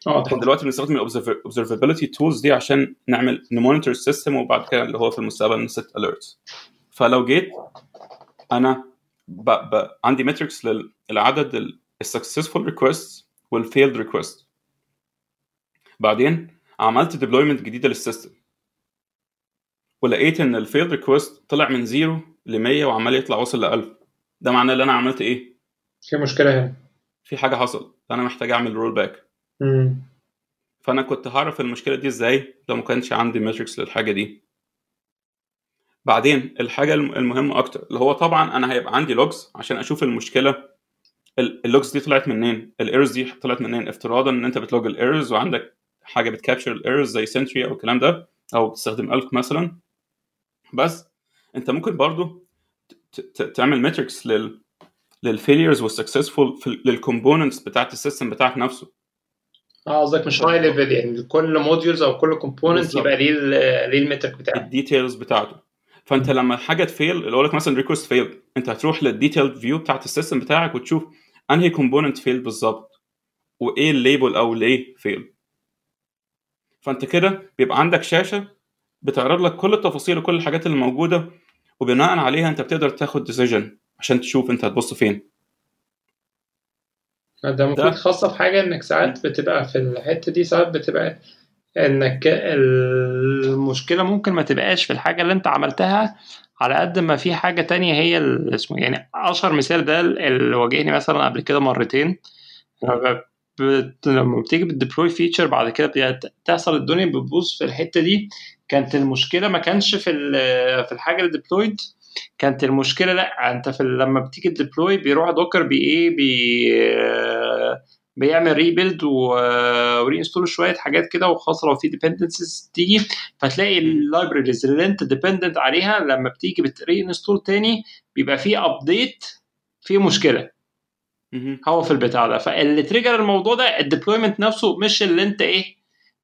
آه إحنا دلوقتي بنستخدم ال observability tools دي عشان نعمل ن monitor ال system وبعد كده اللي هو في المستقبل ن set alerts فلو جيت أنا ب... ب... عندي metrics للعدد ال successful request وال failed request بعدين عملت deployment جديدة لل system ولقيت إن ال failed request طلع من zero ل 100 وعمال يطلع وصل ل 1000 ده معناه ان أنا عملت إيه؟ في مشكلة هنا. في حاجة حصل أنا محتاج أعمل rollback فأنا كنت هعرف المشكلة دي إزاي لو ما كانش عندي metrics للحاجة دي. بعدين الحاجة المهمة أكتر اللي هو طبعا أنا هيبقى عندي logs عشان أشوف المشكلة. ال logs دي طلعت منين؟ ال errors دي طلعت منين؟ افتراضا إن أنت بت log ال errors وعندك حاجة بت capture ال errors زي Sentry أو الكلام ده أو بتستخدم ELK مثلا. بس أنت ممكن برضو تعمل metrics لل لل failures وال successful لل components بتاعت ال system بتاعك نفسه. آه قصدك مش high level يعني كل modules أو كل component يبقى ليه ليه ال metric بتاعه. ال details بتاعته. فأنت لما حاجة ت fail اللي أقول لك مثلا request fail أنت هتروح لل detail view بتاعت ال system بتاعك وتشوف أنهي component fail بالظبط وإيه ال label أو ليه fail فأنت كده بيبقى عندك شاشة بتعرض لك كل التفاصيل وكل الحاجات اللي موجودة وبناء عليها أنت بتقدر تاخد decision عشان تشوف أنت هتبص فين. ده المفروض خاصة في حاجة إنك ساعات بتبقى في الحتة دي ساعات بتبقى إنك المشكلة ممكن ما تبقاش في الحاجة اللي أنت عملتها على قد ما في حاجة تانية هي اسمه يعني أشهر مثال ده اللي واجهني مثلا قبل كده مرتين. لما بتيجي بت deploy feature بعد كده بتحصل الدنيا بتبوظ في الحتة دي. كانت المشكلة ما كانش في في الحاجة اللي deployed كانت المشكلة لأ أنت في لما بتيجي ت deploy بيروح Docker بي إيه بي بيعمل rebuild و reinstall شوية حاجات كده وخاصه لو في dependencies تيجي فتلاقي ال libraries اللي أنت dependent عليها لما بتيجي بت reinstall تاني بيبقى في update في مشكلة. هو في البتاع ده. فاللي trigger الموضوع ده ال deployment نفسه مش اللي أنت إيه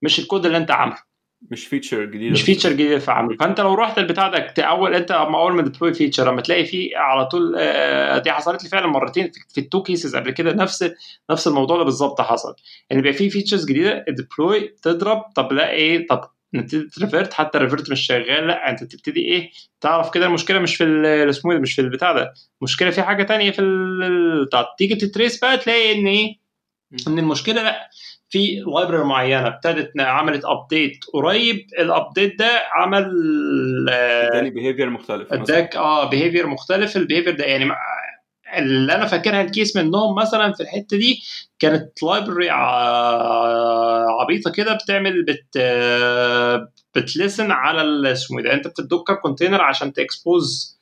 مش الكود اللي أنت عامله. مش feature جديدة مش feature جديدة في عامله فأنت لو رحت البتاع ده اول أنت اما أول ما deploy feature لما تلاقي فيه على طول آه دي حصلت لي فعلا مرتين في ال two cases قبل كده نفس نفس الموضوع ده بالظبط حصل. يعني بيبقى فيه features جديدة deploy تضرب طب لا إيه طب نبتدي ت revert حتى ال revert مش شغال لا أنت تبتدي إيه تعرف كده المشكلة مش في اسمه مش في البتاع ده. المشكلة في حاجة تانية في طب تيجي ت trace بقى تلاقي إن إيه إن المشكلة لا. في library معينة ابتدت عملت update قريب ال update ده عمل اداني behavior مختلف اداك آه behavior مختلف ال behavior ده يعني اللي أنا فاكرها ال case منهم مثلا في الحتة دي كانت library عبيطة كده بتعمل بت بت listen على اسمه ده أنت بت docker container عشان ت expose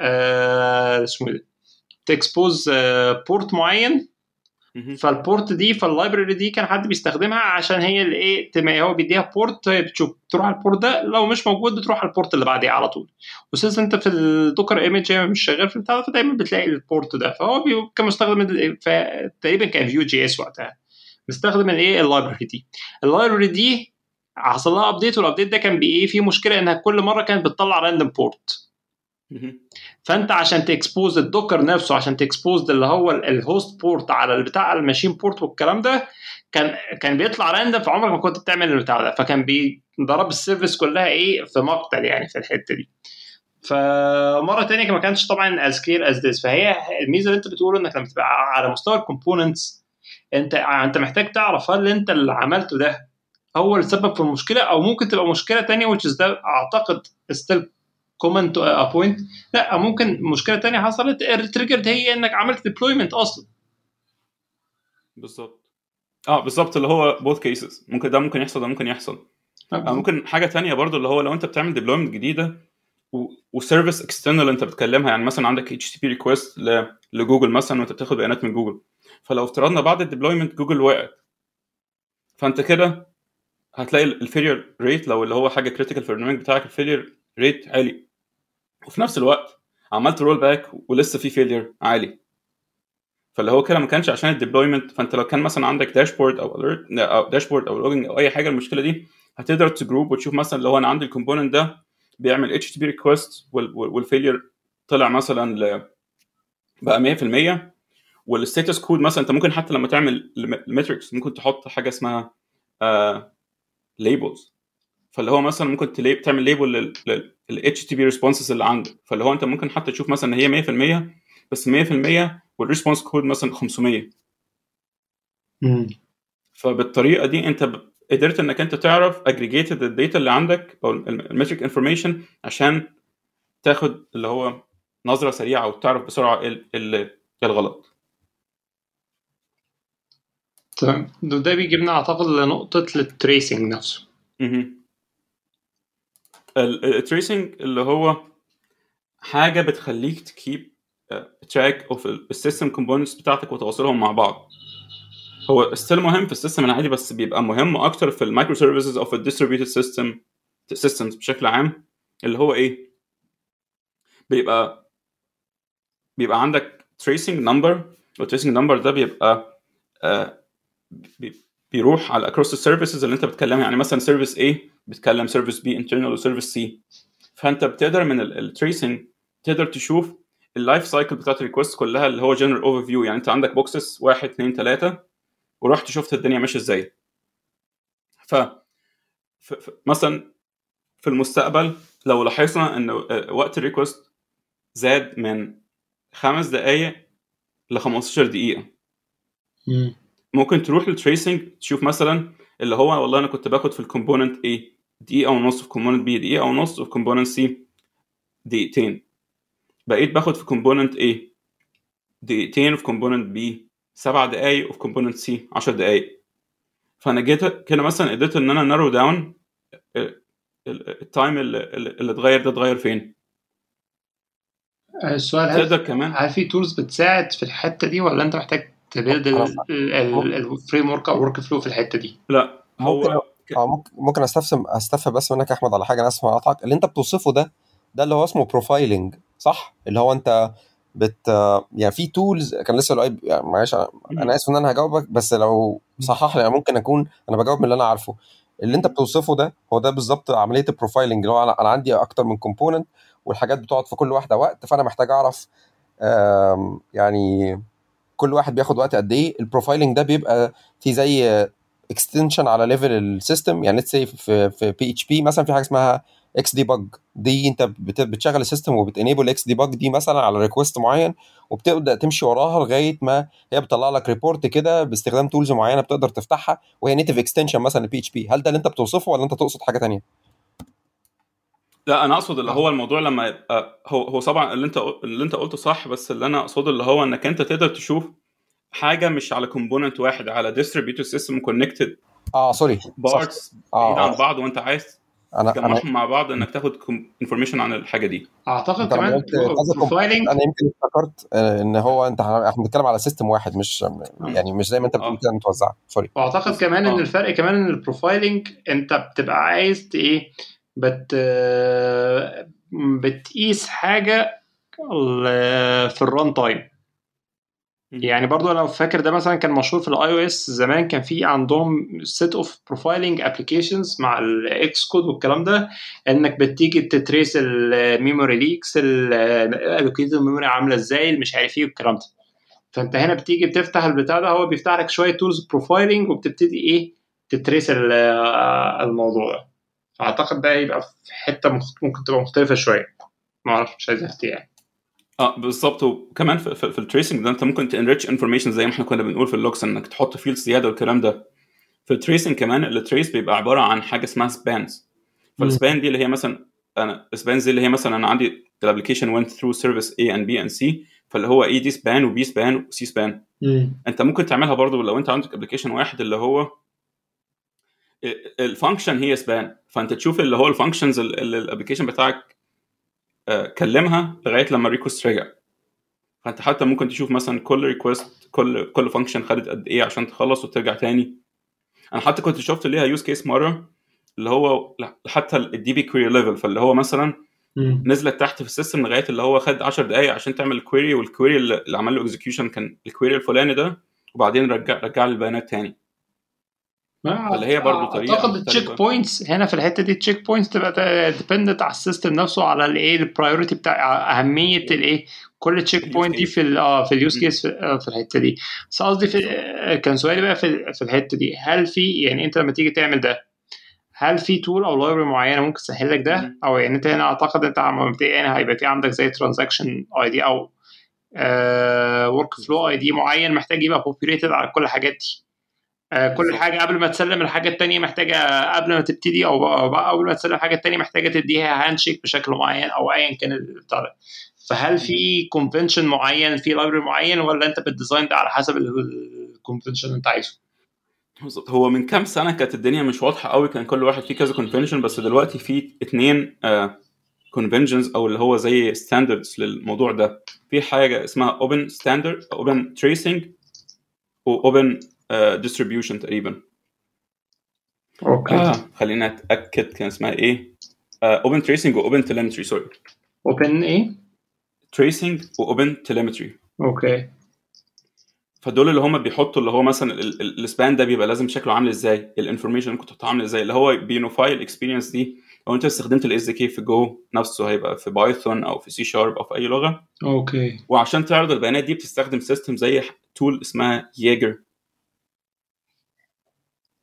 اسمه ده ت expose port معين. فال port دي فال library دي كان حد بيستخدمها عشان هي اللي إيه هو بيديها port بتشوف تروح على ال port ده لو مش موجود بتروح على ال port اللي بعديه على طول. وسيس أنت في ال docker image مش شغال في البتاع فدايما بتلاقي ال port ده. فهو كان مستخدم تقريبا كان Vue JS وقتها. مستخدم الايه ال library دي. ال library دي حصل لها update وال update ده كان بايه فيه مشكلة إنها كل مرة كانت بتطلع random port. فانت عشان ت expose ال docker نفسه عشان ت expose اللي هو ال- ال host port على البتاع ال machine port والكلام ده كان كان بيطلع random فعمرك ما كنت بتعمل البتاع ده. فكان بيضرب ال service كلها إيه؟ في مقتل يعني في الحتة دي. فمرة تانية ما كانش طبعا as clear as this فهي الميزة اللي انت بتقوله إنك لما تبقى على مستوى ال components انت انت محتاج تعرف هل انت اللي عملته ده هو السبب في المشكلة أو ممكن تبقى مشكلة تانية which is ده أعتقد still common to a point لا ممكن مشكلة تانية حصلت. ال trigger هي إنك عملت deployment أصلا. بالظبط. آه بالظبط اللي هو both cases ممكن ده ممكن يحصل ده ممكن يحصل. آه ممكن حاجة تانية برضو اللي هو لو أنت بتعمل deployment جديدة و service external أنت بتكلمها يعني مثلا عندك HTTP request لجوجل مثلا وأنت بتاخد بيانات من جوجل. فلو افترضنا بعد ال deployment جوجل وقعت فأنت كده هتلاقي ال failure rate لو اللي هو حاجة critical في البرنامج بتاعك ال failure rate عالي. وفي نفس الوقت عملت roll back ولسه في failure عالي. فاللي هو كده ما كانش عشان ال deployment فانت لو كان مثلا عندك dashboard أو alert أو dashboard أو logging أو أي حاجة المشكلة دي هتقدر ت group وتشوف مثلا لو أنا عندي ال component ده بيعمل HTTP request وال failure طلع مثلا ل بقى 100% وال status code مثلا أنت ممكن حتى لما تعمل ال metrics ممكن تحط حاجة اسمها labels فاللي هو مثلا ممكن تلي... تعمل label HTTP responses اللي عندك فاللي هو انت ممكن حتى تشوف مثلا إن هي 100% بس 100% وال response code مثلا 500 مم. فبالطريقة دي انت قدرت إنك انت تعرف aggregated ال data اللي عندك أو ال metric information عشان تاخد اللي هو نظرة سريعة وتعرف بسرعة ال- ال- الغلط. تمام. ده ده بيجيبنا أعتقد لنقطة ال tracing نفسه. ال tracing اللي هو حاجة بتخليك ت keep track of ال system components بتاعتك وتواصلهم مع بعض. هو still مهم في ال system العادي بس بيبقى مهم أكتر في ال microservices أو في ال distributed system systems بشكل عام اللي هو إيه؟ بيبقى بيبقى عندك tracing number والtracing number ده بيبقى آه بي- بيروح على across ال services اللي أنت بتكلمها يعني مثلا service A بتكلم service B internal و service C. فأنت بتقدر من ال tracing تقدر تشوف ال life cycle بتاعت ال request كلها اللي هو general overview يعني أنت عندك boxes واحد اثنين ثلاثة ورحت شفت الدنيا ماشية إزاي. ف ف- ف- مثلا في المستقبل لو لاحظنا إن آه، وقت ال request زاد من خمس دقائق ل 15 دقيقة. مم. ممكن تروح لل tracing تشوف مثلا اللي هو والله أنا كنت باخد في ال component A دقيقة ونص في component B دقيقة ونص وفي component C دقيقتين. بقيت باخد في component A دقيقتين وفي component B سبع دقايق وفي component C 10 دقايق. فأنا جيت كده مثلا قدرت إن أنا narrow down ال time اللي, اللي اتغير ده اتغير فين. السؤال هل تقدر كمان؟ هل في tools بتساعد في الحتة دي ولا أنت محتاج ت build ال framework أو workflow في الحتة دي؟ لا ممكن هو آه ممكن ممكن استفسم أستفهم بس منك يا أحمد على حاجة أنا أسمع اقطعك اللي أنت بتوصفه ده ده اللي هو اسمه profiling صح؟ اللي هو أنت بت يعني في tools كان لسه يعني معلش أنا آسف إن أنا هجاوبك بس لو صحح لي ممكن أكون أنا بجاوب من اللي أنا عارفه. اللي أنت بتوصفه ده هو ده بالظبط عملية ال profiling اللي هو أنا عندي أكتر من component والحاجات بتقعد في كل واحدة وقت فأنا محتاج أعرف يعني كل واحد بياخد وقت قد إيه. ال profiling ده بيبقى في زي extension على level ال system يعني let's في في PHP مثلا في حاجة اسمها Xdebug دي أنت بت- بتشغل ال system وبت enable Xdebug دي مثلا على request معين وبتبدأ تمشي وراها لغاية ما هي بتطلع لك report كده باستخدام tools معينة بتقدر تفتحها وهي native extension مثلا ل PHP هل ده اللي أنت بتوصفه ولا أنت تقصد حاجة تانية؟ لا أنا أقصد اللي هو الموضوع لما يبقى هو هو طبعا اللي أنت اللي أنت قلته صح بس اللي أنا أقصده اللي هو إنك أنت تقدر تشوف حاجة مش على component واحد على distributed system connected آه sorry parts آه بعيد عن آه. بعض وأنت عايز أنا أنا تجمعهم مع بعض إنك تاخد information عن الحاجة دي. أعتقد كمان profiling أنا يمكن افتكرت آه، إن هو أنت إحنا بنتكلم على system واحد مش يعني مش زي ما أنت بتقول كده متوزعه sorry وأعتقد كمان إن آه. الفرق كمان إن ال profiling أنت بتبقى عايز إيه بت بتقيس حاجة في ال runtime. يعني برضو لو فاكر ده مثلا كان مشهور في ال iOS زمان كان في عندهم set of profiling applications مع ال Xcode والكلام ده إنك بتيجي تتريس الميموري ليكس الالوكيتد الميموري عاملة إزاي مش عارف إيه والكلام ده. فأنت هنا بتيجي بتفتح البتاع ده هو بيفتح لك شوية tools profiling وبتبتدي إيه ت trace ال- الموضوع ده. فاعتقد ده يبقى في حتة ممكن تبقى مختلفة شوية. ما أعرفش مش عايز افتي يعني آه بالظبط وكمان في, في, في ال tracing ده أنت ممكن ت enrich information زي ما إحنا كنا بنقول في ال logs إنك تحط field زيادة والكلام ده. في ال tracing كمان ال trace بيبقى عبارة عن حاجة اسمها spans فال span دي اللي هي مثلا أنا spans دي اللي هي مثلا أنا عندي ال application went through service A and B and C فاللي هو A دي span و B span و C span أنت ممكن تعملها برضو لو أنت عندك application واحد اللي هو ال function هي span فأنت تشوف اللي هو ال functions اللي ال application بتاعك آه، كلمها لغاية لما ال request رجع فأنت حتى ممكن تشوف مثلا كل request كل كل function خدت قد إيه عشان تخلص وترجع تاني. أنا حتى كنت شفت ليها use case مرة اللي هو حتى ال DB query level فاللي هو مثلا نزلت تحت في ال system لغاية اللي هو خد 10 دقائق عشان تعمل ال query وال query اللي عمل له execution كان ال query الفلاني ده وبعدين رجع رجع لي البيانات تاني. فاللي هي برضو طريقة أعتقد التشيك بوينتس هنا في الحتة دي ال checkpoints تبقى dependent على ال system نفسه على الايه ال priority بتاع أهمية الايه كل checkpoint دي في ال آه في ال use. case في, آه، في الحتة دي. بس قصدي آه، كان سؤالي بقى في في الحتة دي. هل في يعني أنت لما تيجي تعمل ده هل في tool أو library معينة ممكن تسهل لك ده. أو يعني أنت هنا أعتقد أنت مبدئيا يعني هيبقى في عندك زي transaction ID أو workflow ID معين محتاج يبقى populated على كل الحاجات دي. كل بالظبط حاجة قبل ما تسلم الحاجة التانية محتاجة قبل ما تبتدي أو قبل ما تسلم الحاجة التانية محتاجة تديها handshake بشكل معين أو ايا كان البتاع فهل. في convention معين في library معين ولا أنت بت design ده على حسب ال convention اللي أنت عايزه؟ بالظبط هو من كام سنة كانت الدنيا مش واضحة قوي كان كل واحد فيه كذا convention بس دلوقتي في اتنين conventions أو اللي هو زي standards للموضوع ده في حاجة اسمها open standard OpenTracing و open distribution تقريبا. okay. آه خلينا أتأكد كان اسمها إيه؟ OpenTracing و OpenTelemetry sorry open إيه؟ tracing و OpenTelemetry okay. فدول اللي هم بيحطوا اللي هو مثلا ال span ده بيبقى لازم شكله عامل إزاي؟ ال information كنت تحطها عامل إزاي؟ اللي هو بي unify ال experience دي لو أنت استخدمت ال SDK في جو نفسه هيبقى في Python أو في سي شارب أو في أي لغة. okay. وعشان تعرض البيانات دي بتستخدم system زي tool اسمها Jaeger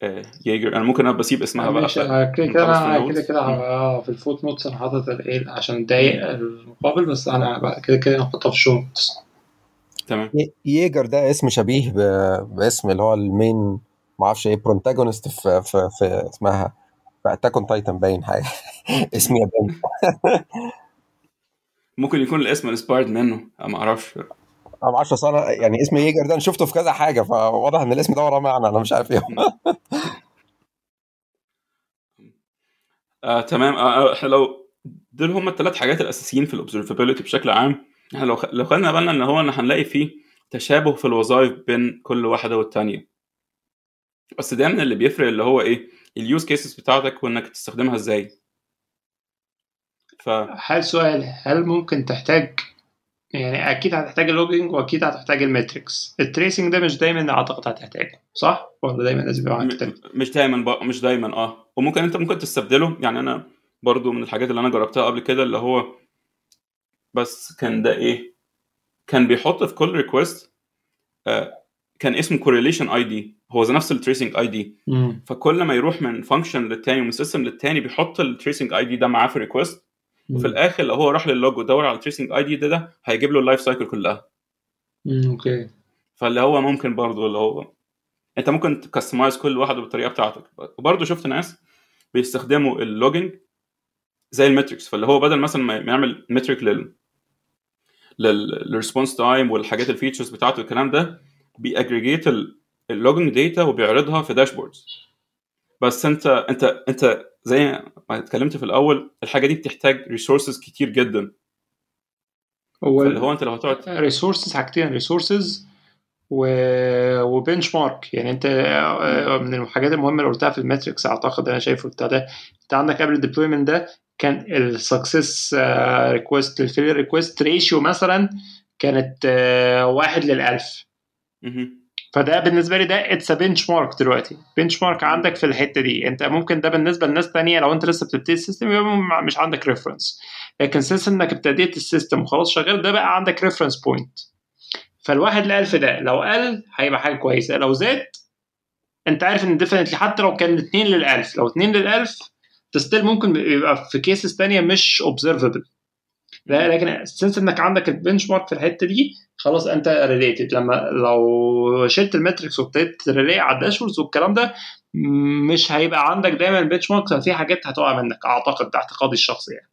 آه Jaeger أنا ممكن ابقى اسيب اسمها بقى آه، كده كده أنا كده آه في ال footnotes أنا حاطط الايه عشان نضايق المقابل بس أنا كده كده نحطها في ال show notes تمام. Jaeger ده اسم شبيه ب- باسم اللي هو ال main ما أعرفش إيه protagonist في في في اسمها. في Attack on Titan باين حاجة. اسم ياباني. ممكن يكون الاسم inspired منه أنا ما أعرفش. أنا ما أعرفش يعني اسم Jaeger ده أنا شفته في كذا حاجة فواضح إن الاسم ده وراه معنى أنا مش عارف إيه. آه تمام. آه آه، إحنا لو دول هم الثلاث حاجات الأساسيين في ال observability بشكل عام إحنا لو خ... لو خدنا بالنا إن هو إن هنلاقي فيه تشابه في الوظائف بين كل واحدة والتانية. بس دايما اللي بيفرق اللي هو إيه؟ ال use cases بتاعتك وإنك تستخدمها إزاي. ف هل سؤال هل ممكن تحتاج يعني أكيد هتحتاج ال logging وأكيد هتحتاج ال metrics. ال tracing ده مش دايما أعتقد هتحتاجه صح؟ ولا دايما لازم يبقى معاك م... تاني؟ مش دايما بقى مش دايما آه. وممكن أنت ممكن تستبدله. يعني أنا برضو من الحاجات اللي أنا جربتها قبل كده اللي هو بس كان ده إيه؟ كان بيحط في كل request آه كان اسمه correlation ID هو زي نفس ال tracing ID. فكل ما يروح من function للتاني ومن system للتاني بيحط ال tracing ID ده معاه في ال request وفي. الآخر لو هو راح للوج ودور على ال tracing ID ده, ده هيجيب له ال life cycle كلها. okay فاللي هو ممكن برضه اللي هو أنت ممكن ت customize كل واحدة بالطريقة بتاعتك وبرضه شفت ناس بيستخدموا ال logging زي ال metrics فاللي هو بدل مثلا ما يعمل metric لل لل response time والحاجات ال features بتاعته والكلام ده بي aggregate ال logging data وبيعرضها في dashboards بس انت انت انت زي ما اتكلمت في الأول الحاجة دي بتحتاج resources كتير جدا. هو فاللي هو انت لو هتقعد resources حاجتين resources و... و benchmark يعني انت آه، من الحاجات المهمة اللي قلتها في ال metrics أعتقد أنا شايفه بتاع ده. انت عندك قبل ال deployment ده كان ال success request لل failure request ratio مثلا كانت آه، واحد للألف. فده بالنسبة لي ده it's benchmark دلوقتي. benchmark عندك في الحتة دي. انت ممكن ده بالنسبة لناس تانية لو انت لسه بتبتدي ال system يبقى مش عندك reference لكن since انك ابتديت ال system وخلاص شغال ده بقى عندك reference point فالواحد لألف ده. لو قل هيبقى حاجة كويسة. لو زاد انت عارف ان definitely حتى لو كان 2 للألف لو 2 للألف still ممكن يبقى في cases تانية مش observable لا لكن since إنك عندك ال benchmark في الحتة دي خلاص أنت related لما لو شلت ال metrics وابتديت ت rely على ال dashboards والكلام ده مش هيبقى عندك دايما ال bench mark في حاجات هتقع منك أعتقد ده اعتقادي الشخصي يعني.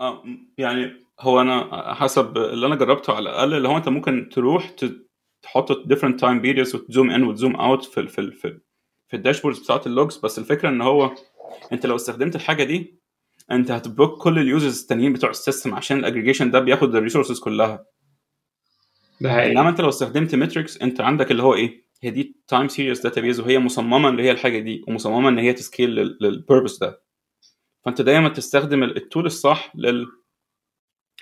آه يعني هو أنا حسب اللي أنا جربته على الأقل اللي هو أنت ممكن تروح تحط different time periods وت zoom in وت zoom out في ال في ال في, في ال dashboards بتاعت ال logs. بس الفكرة إن هو أنت لو استخدمت الحاجة دي أنت هت block كل ال users التانيين بتوع ال system عشان الاجريجيشن ده بياخد ال resources كلها. ده حقيقي. إنما أنت لو استخدمت metrics أنت عندك اللي هو إيه؟ هي دي time series database وهي مصممة اللي هي الحاجة دي ومصممة إن هي ت scale لل purpose ده. فأنت دايما تستخدم ال- ال tool الصح لل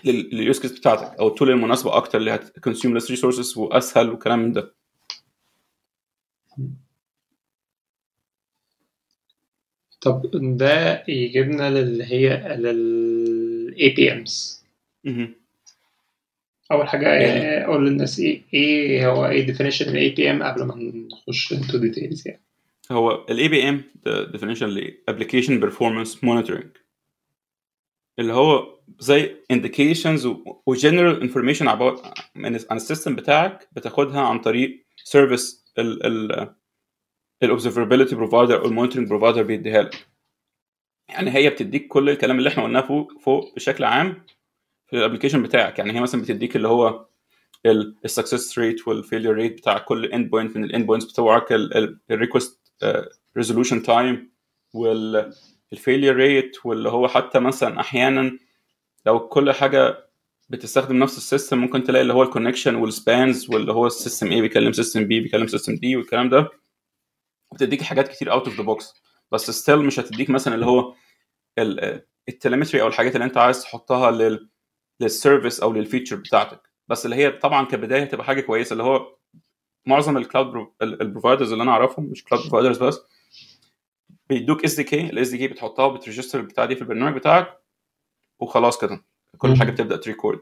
لل use case بتاعتك أو ال tool المناسبة أكتر اللي هت consume less resources وأسهل وكلام من ده. طب ده يجيبنا للي هي لل APMs. أول حاجة يعني- أقول للناس إيه إيه هو إيه definition ال APM قبل ما نخش into details يعني. هو ال APM definition ل application performance monitoring. اللي هو زي indications و و general information about عن ال system بتاعك بتاخدها عن طريق service ال ال ال observability provider أو ال monitoring provider بيديها لك. يعني هي بتديك كل الكلام اللي إحنا قلناه فوق فوق بشكل عام في ال application بتاعك. يعني هي مثلا بتديك اللي هو ال success rate وال failure rate بتاع كل endpoint من ال endpoints بتوعك ال request resolution time وال failure rate واللي هو حتى مثلا أحيانا لو كل حاجة بتستخدم نفس ال system ممكن تلاقي اللي هو ال connection وال spans واللي هو ال system A بيكلم system B بيكلم system D والكلام ده. بتديك حاجات كتير out of the box بس still مش هتديك مثلا اللي هو ال telemetry أو الحاجات اللي أنت عايز تحطها لل لل service أو لل feature بتاعتك. بس اللي هي طبعا كبداية هتبقى حاجة كويسة اللي هو معظم ال cloud ال providers اللي أنا أعرفهم مش cloud providers بس بيدوك SDK ال SDK بتحطها وبت register البتاع دي في البرنامج بتاعك وخلاص كده. كل. حاجة بتبدأ ت record.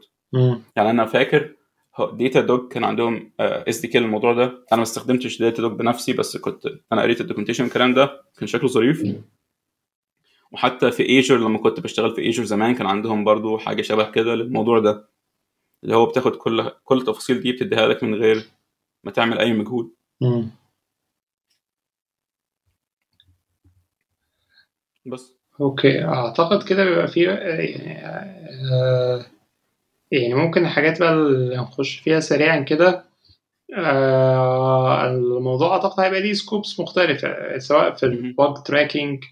يعني أنا فاكر Datadog كان عندهم SDK للموضوع ده. أنا ما استخدمتش Datadog بنفسي بس كنت أنا قريت ال documentation الكلام ده. كان شكله ظريف. وحتى في Jaeger لما كنت بشتغل في Jaeger زمان كان عندهم برضو حاجة شبه كده للموضوع ده. اللي هو بتاخد كل كل التفاصيل دي بتديها لك من غير ما تعمل أي مجهود. مم. بس. Okay. أعتقد كده بيبقى فيه يعني آه، يعني ممكن الحاجات بقى اللي نخش فيها سريعا كده آه، الموضوع أعتقد هيبقى ليه scopes مختلفة سواء في. ال bug tracking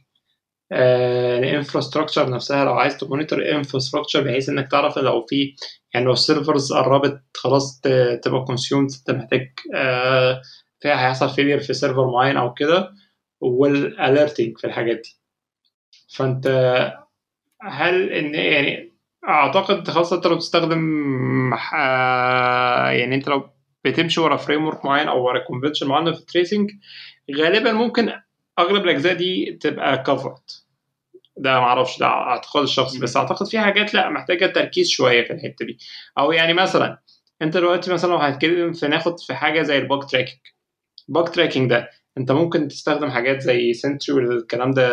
ال infrastructure نفسها لو عايز ت monitor ال infrastructure بحيث إنك تعرف لو في يعني لو ال servers قربت خلاص تبقى consumed أنت محتاج آه، فيها هيحصل failure في server معين أو كده وال alerting في الحاجات دي فأنت هل إن يعني أعتقد خاصه أنت لو تستخدم آه، يعني أنت لو بتمشي ورا framework معين أو ورا convention معين في ال tracing غالبا ممكن أغلب الأجزاء دي تبقى covered ده معرفش ده اعتقاد الشخصي بس أعتقد في حاجات لأ محتاجة تركيز شوية في الحتة دي. أو يعني مثلا أنت دلوقتي مثلا لو هنتكلم في ناخد في حاجة زي ال bug tracking ال bug tracking ده أنت ممكن تستخدم حاجات زي Sentry والكلام ده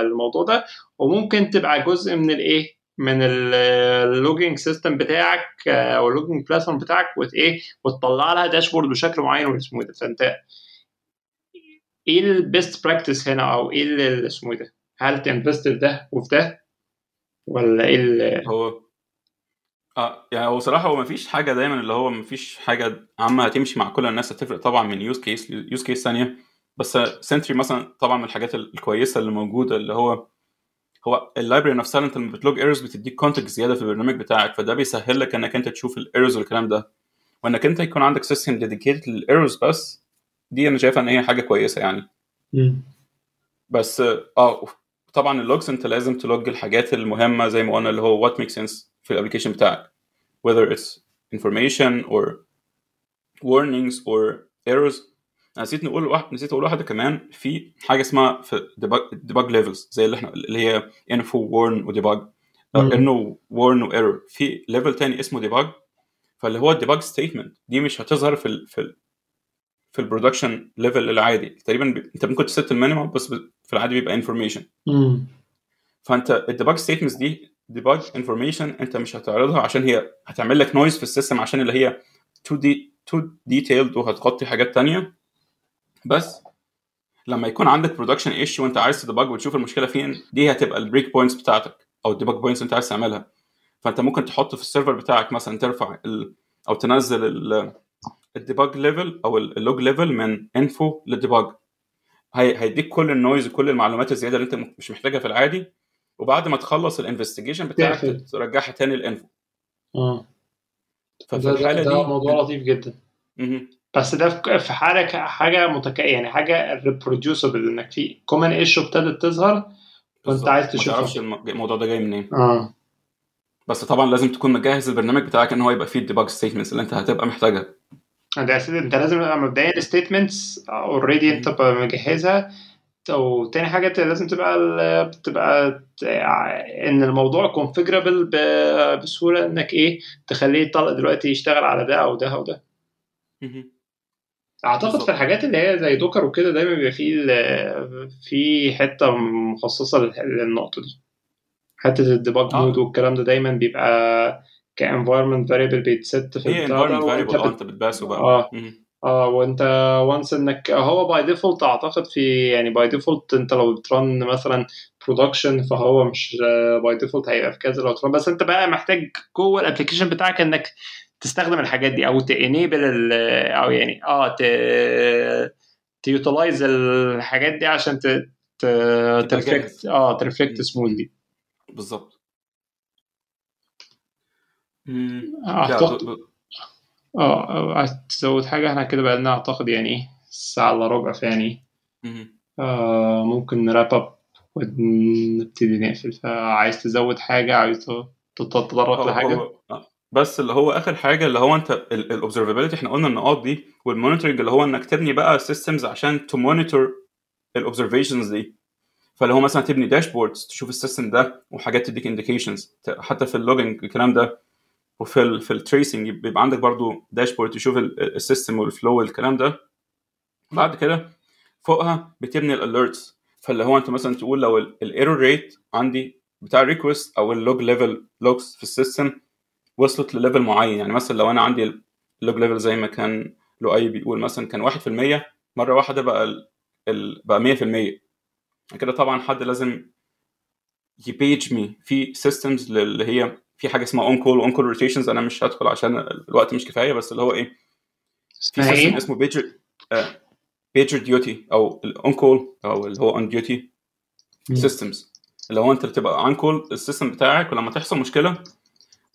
الموضوع ده وممكن تبقى جزء من الإيه؟ من ال logging system بتاعك آه، أو ال logging platform بتاعك وت إيه وتطلع لها dashboard بشكل معين واسمه ده. فأنت إيه ال best practice هنا؟ أو إيه اللي اسمه ده؟ هل ت invest في ده وفي ده؟ ولا إيه هو آه يعني هو صراحة هو مفيش حاجة دايما اللي هو مفيش حاجة عامة هتمشي مع كل الناس هتفرق طبعا من use case use case ثانية. بس Sentry مثلا طبعا من الحاجات الكويسة اللي موجودة اللي هو هو ال library نفسها انت لما بت log errors بتديك context زيادة في البرنامج بتاعك فده بيسهل لك إنك أنت تشوف ال errors والكلام ده. وإنك أنت يكون عندك system dedicated لل errors بس دي أنا شايفها إن هي حاجة كويسة يعني. بس آه طبعا ال logs أنت لازم ت log الحاجات المهمة زي ما قلنا اللي هو what makes sense في ال application بتاعك. whether it's information or warnings or errors نسيت نقول واحد نسيت أقول واحدة كمان. في حاجة اسمها في debug levels زي اللي إحنا اللي هي info و warn و debug. مم. إنه warn و error في level تاني اسمه debug فاللي هو ال debug statement دي مش هتظهر في ال في ال في ال production level العادي. تقريبا ب... أنت ممكن ت set ال minimum بس ب... في العادي بيبقى information. فأنت ال debug statements دي debug information أنت مش هتعرضها عشان هي هتعمل لك noise في ال system عشان اللي هي too de too detailed وهتغطي حاجات تانية. بس لما يكون عندك production issue وانت عايز ت debug وتشوف المشكلة فين دي هتبقى ال break points بتاعتك أو ال debug points انت عايز تعملها. فأنت ممكن تحط في ال server بتاعك مثلا ترفع ال أو تنزل ال ال debug level أو ال log level من info لل debug هي هيديك كل ال noise وكل المعلومات الزيادة اللي انت مش محتاجها في العادي. وبعد ما تخلص ال investigation بتاعك. ترجعها تاني ال info آه. ففي الحالة ده دي موضوع لطيف جدا. بس ده في ك- حاجة متك... يعني حاجة reproducible إنك في common issue ابتدت تظهر وأنت. عايز ما تشوفها. تعرفش الم- الموضوع ده جاي منين. آه. بس طبعا لازم تكون مجهز البرنامج بتاعك إن هو يبقى فيه ال debug statements اللي أنت هتبقى محتاجها. ده أساسي أنت لازم مبدئيا ال statements already أنت مجهزها. وتاني حاجة لازم تبقى بتبقى إن الموضوع configurable بسهولة إنك إيه تخليه يطلق دلوقتي يشتغل على ده أو ده أو ده. أعتقد بالظبط. في الحاجات اللي هي زي Docker وكده دايما بيبقى في في حتة مخصصة لل- للنقطة دي حتة ال debug آه. mode والكلام ده دايما بيبقى ك environment variable بيت set في وأنت variable آه أنت بت pass ه بقى آه. مهم. آه وأنت once إنك هو by default أعتقد في يعني by default أنت لو بت run مثلا production فهو مش by default هيبقى في كذا لو ت run بس أنت بقى محتاج جوه ال application بتاعك إنك تستخدم الحاجات دي أو ت enable أو يعني آه ت ت utilize الحاجات دي عشان ت reflect. آه ت reflect مم. smoothly بالظبط. أعتقد آه تزود حاجة؟ إحنا كده بقى لنا أعتقد يعني ساعة إلا ربع فيعني. آه ممكن ن wrap up ونبتدي نقفل. فعايز تزود حاجة؟ عايز تتطرق هو آه. بس اللي هو آخر حاجة اللي هو أنت ال observability إحنا قلنا النقاط دي وال monitoring اللي هو إنك تبني بقى systems عشان ت monitor ال observations دي. فاللي هو مثلا تبني dashboards تشوف ال system ده وحاجات تديك indications حتى في ال logging الكلام ده وفي ال في ال tracing بيبقى عندك برضو dashboard تشوف ال- ال system وال flow والكلام ده. بعد كده فوقها بتبني ال alerts فاللي هو أنت مثلا تقول لو ال error rate عندي بتاع ال request أو ال log level logs في ال system وصلت ل level معين. يعني مثلا لو أنا عندي ال log level زي ما كان لؤي بيقول مثلا كان 1% مرة واحدة بقى ال... ال... بقى 100% كده طبعا حد لازم ي page me في systems اللي هي في حاجة اسمها on-call on-call rotations أنا مش هدخل عشان الوقت مش كفاية بس اللي هو إيه؟ في سيستم إيه؟ اسمه pager PagerDuty أو ال on-call أو اللي هو on duty. systems اللي هو أنت بتبقى on-call ال system بتاعك ولما تحصل مشكلة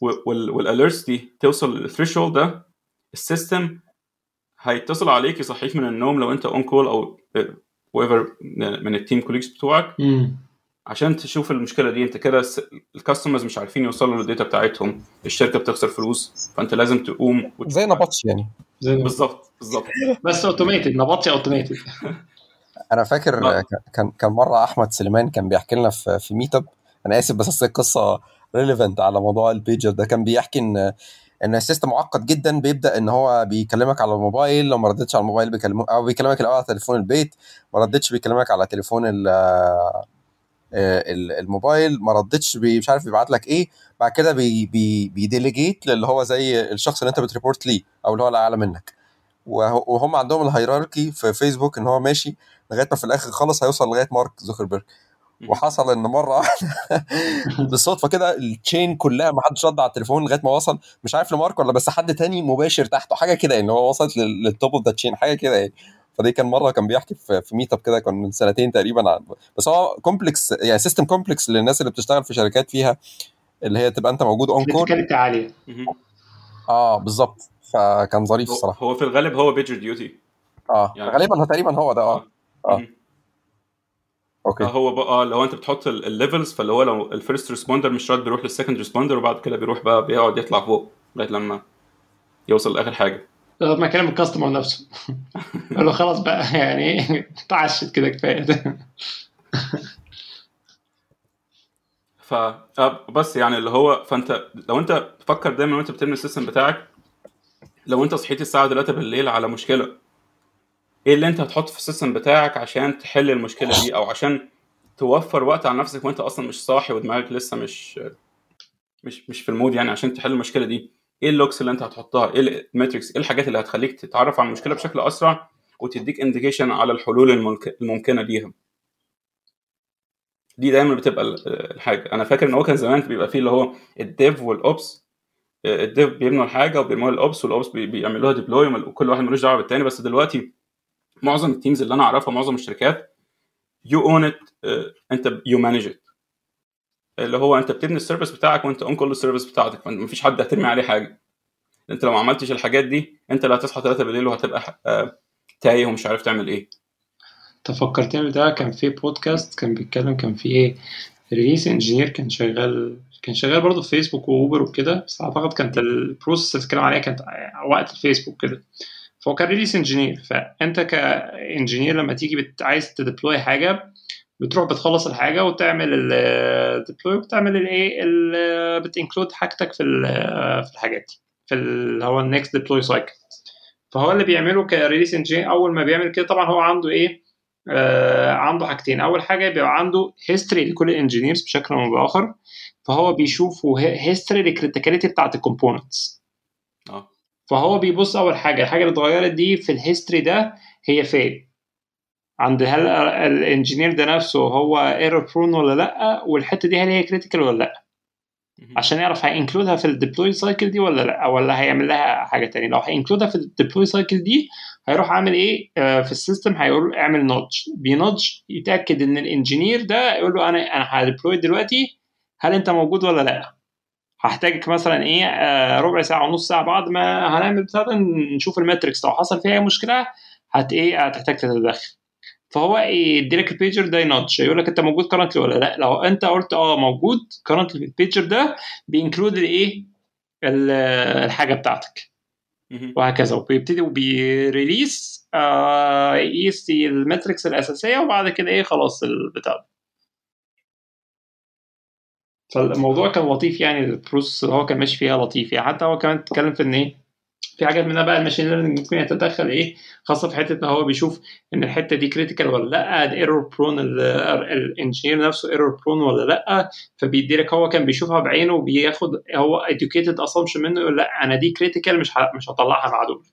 وال alerts دي توصل لل threshold ده ال system هيتصل عليك يصحيك من النوم لو انت on-call أو whoever من ال team colleagues بتوعك. مم. عشان تشوف المشكلة دي انت كده ال customers مش عارفين يوصلوا لل data بتاعتهم الشركة بتخسر فلوس فانت لازم تقوم وت- زي نبطش يعني. زي بالظبط بالظبط. بس automated نبطشي automated أنا فاكر. كان كان مرة أحمد سليمان كان بيحكي لنا في في meetup أنا آسف بس القصة relevant على موضوع البيجر ده. كان بيحكي إن إن ال system معقد جدا بيبدأ إن هو بيكلمك على الموبايل لو ما ردتش على الموبايل بيكلمه أو بيكلمك الأول على تليفون البيت ما ردتش بيكلمك على تليفون ال- الموبايل ما ردتش مش عارف بيبعت لك إيه. بعد كده بي بي بي delegate للي هو زي الشخص اللي أنت بت report ليه أو اللي هو الاعلى منك. وه- وهم عندهم ال hierarchy في فيسبوك إن هو ماشي لغاية ما في الآخر خالص هيوصل لغاية مارك زوكربيرج. وحصل إن مرة بالصدفة كده ال chain كلها ما حدش رد على التليفون لغاية ما وصل. مش عارف لمارك ولا بس حد تاني مباشر تحته حاجة كده يعني هو وصلت لل top of the chain حاجة كده يعني. فدي كان مرة كان بيحكي في, في meetup كده كان من سنتين تقريبا عن بس هو complex يعني system complex للناس اللي بتشتغل في شركات فيها اللي هي تبقى أنت موجود on-call عالية. آه بالظبط. فكان ظريف الصراحة. هو في الغالب هو PagerDuty آه يعني- غالبا هو تقريبا هو ده آه. آه. okay. هو بقى لو أنت بتحط ال levels فاللي هو لو ال first responder مش شرط بيروح لل second responder وبعد كده بيروح بقى بيقعد يطلع فوق لغاية لما يوصل لآخر حاجة. لغاية ما كلم ال customer نفسه. قال له خلاص بقى يعني تعشت كده كفاية. ف آه، بس يعني اللي هو فأنت لو أنت تفكر دايما وأنت بتبني ال system بتاعك لو أنت صحيت الساعة 3 بالليل على مشكلة إيه اللي انت هتحطه في ال system بتاعك عشان تحل المشكلة دي أو عشان توفر وقت على نفسك وانت أصلا مش صاحي ودماغك لسه مش مش مش في ال mood يعني عشان تحل المشكلة دي؟ إيه ال logs اللي انت هتحطها؟ إيه ال metrics؟ إيه الحاجات اللي هتخليك تتعرف على المشكلة بشكل اسرع وتديك indication على الحلول الممك- الممكنة ليها؟ دي دايما بتبقى ال- الحاجة. أنا فاكر إن هو كان زمان بيبقى فيه اللي هو ال dev وال ops. ال dev بيبنوا الحاجة وبيرموها ال ops وال ops بي- بيعملوها deploy وكل واحد ملوش دعوة بالتاني. بس دلوقتي معظم ال teams اللي أنا أعرفها معظم الشركات you own it أنت you manage it اللي هو أنت بتبني ال service بتاعك وأنت own كل ال service بتاعتك مفيش حد هترمي عليه حاجة. أنت لو ما عملتش الحاجات دي أنت اللي هتصحى 3 بالليل وهتبقى آه، تايه ومش عارف تعمل إيه. تفكرتني ده كان في بودكاست كان بيتكلم كان في إيه release engineer كان شغال كان شغال برضه في فيسبوك وأوبر وكده بس أعتقد كانت ال process اللي بتتكلم عليها كانت وقت الفيسبوك كده. فهو كان release engineer فأنت ك engineer لما تيجي بت... عايز ت deploy حاجة بتروح بتخلص الحاجة وتعمل ال deploy وبتعمل الايه ال- بت include حاجتك في في الحاجات دي في اللي هو ال next deploy cycle فهو اللي بيعمله ك release engineer أول ما بيعمل كده طبعا هو عنده إيه؟ آه عنده حاجتين. أول حاجة بيبقى عنده history لكل ال engineers بشكل أو بآخر فهو بيشوف history ال criticality بتاعت ال components فهو بيبص أول حاجة الحاجة اللي اتغيرت دي في ال history ده هي فين عند هل ال engineer ده نفسه هو error prone ولا لأ؟ والحتة دي هل هي critical ولا لأ. عشان يعرف هي include ها في ال deploy cycle دي ولا لأ؟ ولا هيعمل لها حاجة تانية؟ لو هي include ها في ال deploy cycle دي هيروح عامل إيه؟ آه، في ال system هيقول اعمل nudge بي nudge يتأكد إن ال engineer ده يقول له أنا أنا ه deploy دلوقتي هل أنت موجود ولا لأ؟ هحتاجك مثلا إيه آه، ربع ساعة ونص ساعة بعد ما هنعمل بتاع ده نشوف ال metrics لو حصل فيها أي مشكلة هت إيه هتحتاج تتدخل. فهو يديلك البيجر ده ي nudge يقول لك أنت موجود currently ولا لأ؟ لو أنت قلت آه موجود currently ال pager ده بي include الايه ال- الحاجة بتاعتك. وهكذا. وبيبتدي وبي release آه يقيس ال metrics الأساسية وبعد كده إيه خلاص البتاع فالموضوع كان لطيف يعني ال process اللي هو كان ماشي فيها لطيف يعني. حتى هو كمان اتكلم في إن إيه في حاجات منها بقى ال machine learning ممكن يتدخل إيه خاصة في حتة ان هو بيشوف إن الحتة دي critical ولا لأ ال error prone ال engineer نفسه error prone ولا لأ فبيدي لك هو كان بيشوفها بعينه وبياخد هو educated assumption منه يقول لأ أنا دي critical مش مش هطلعها مع دول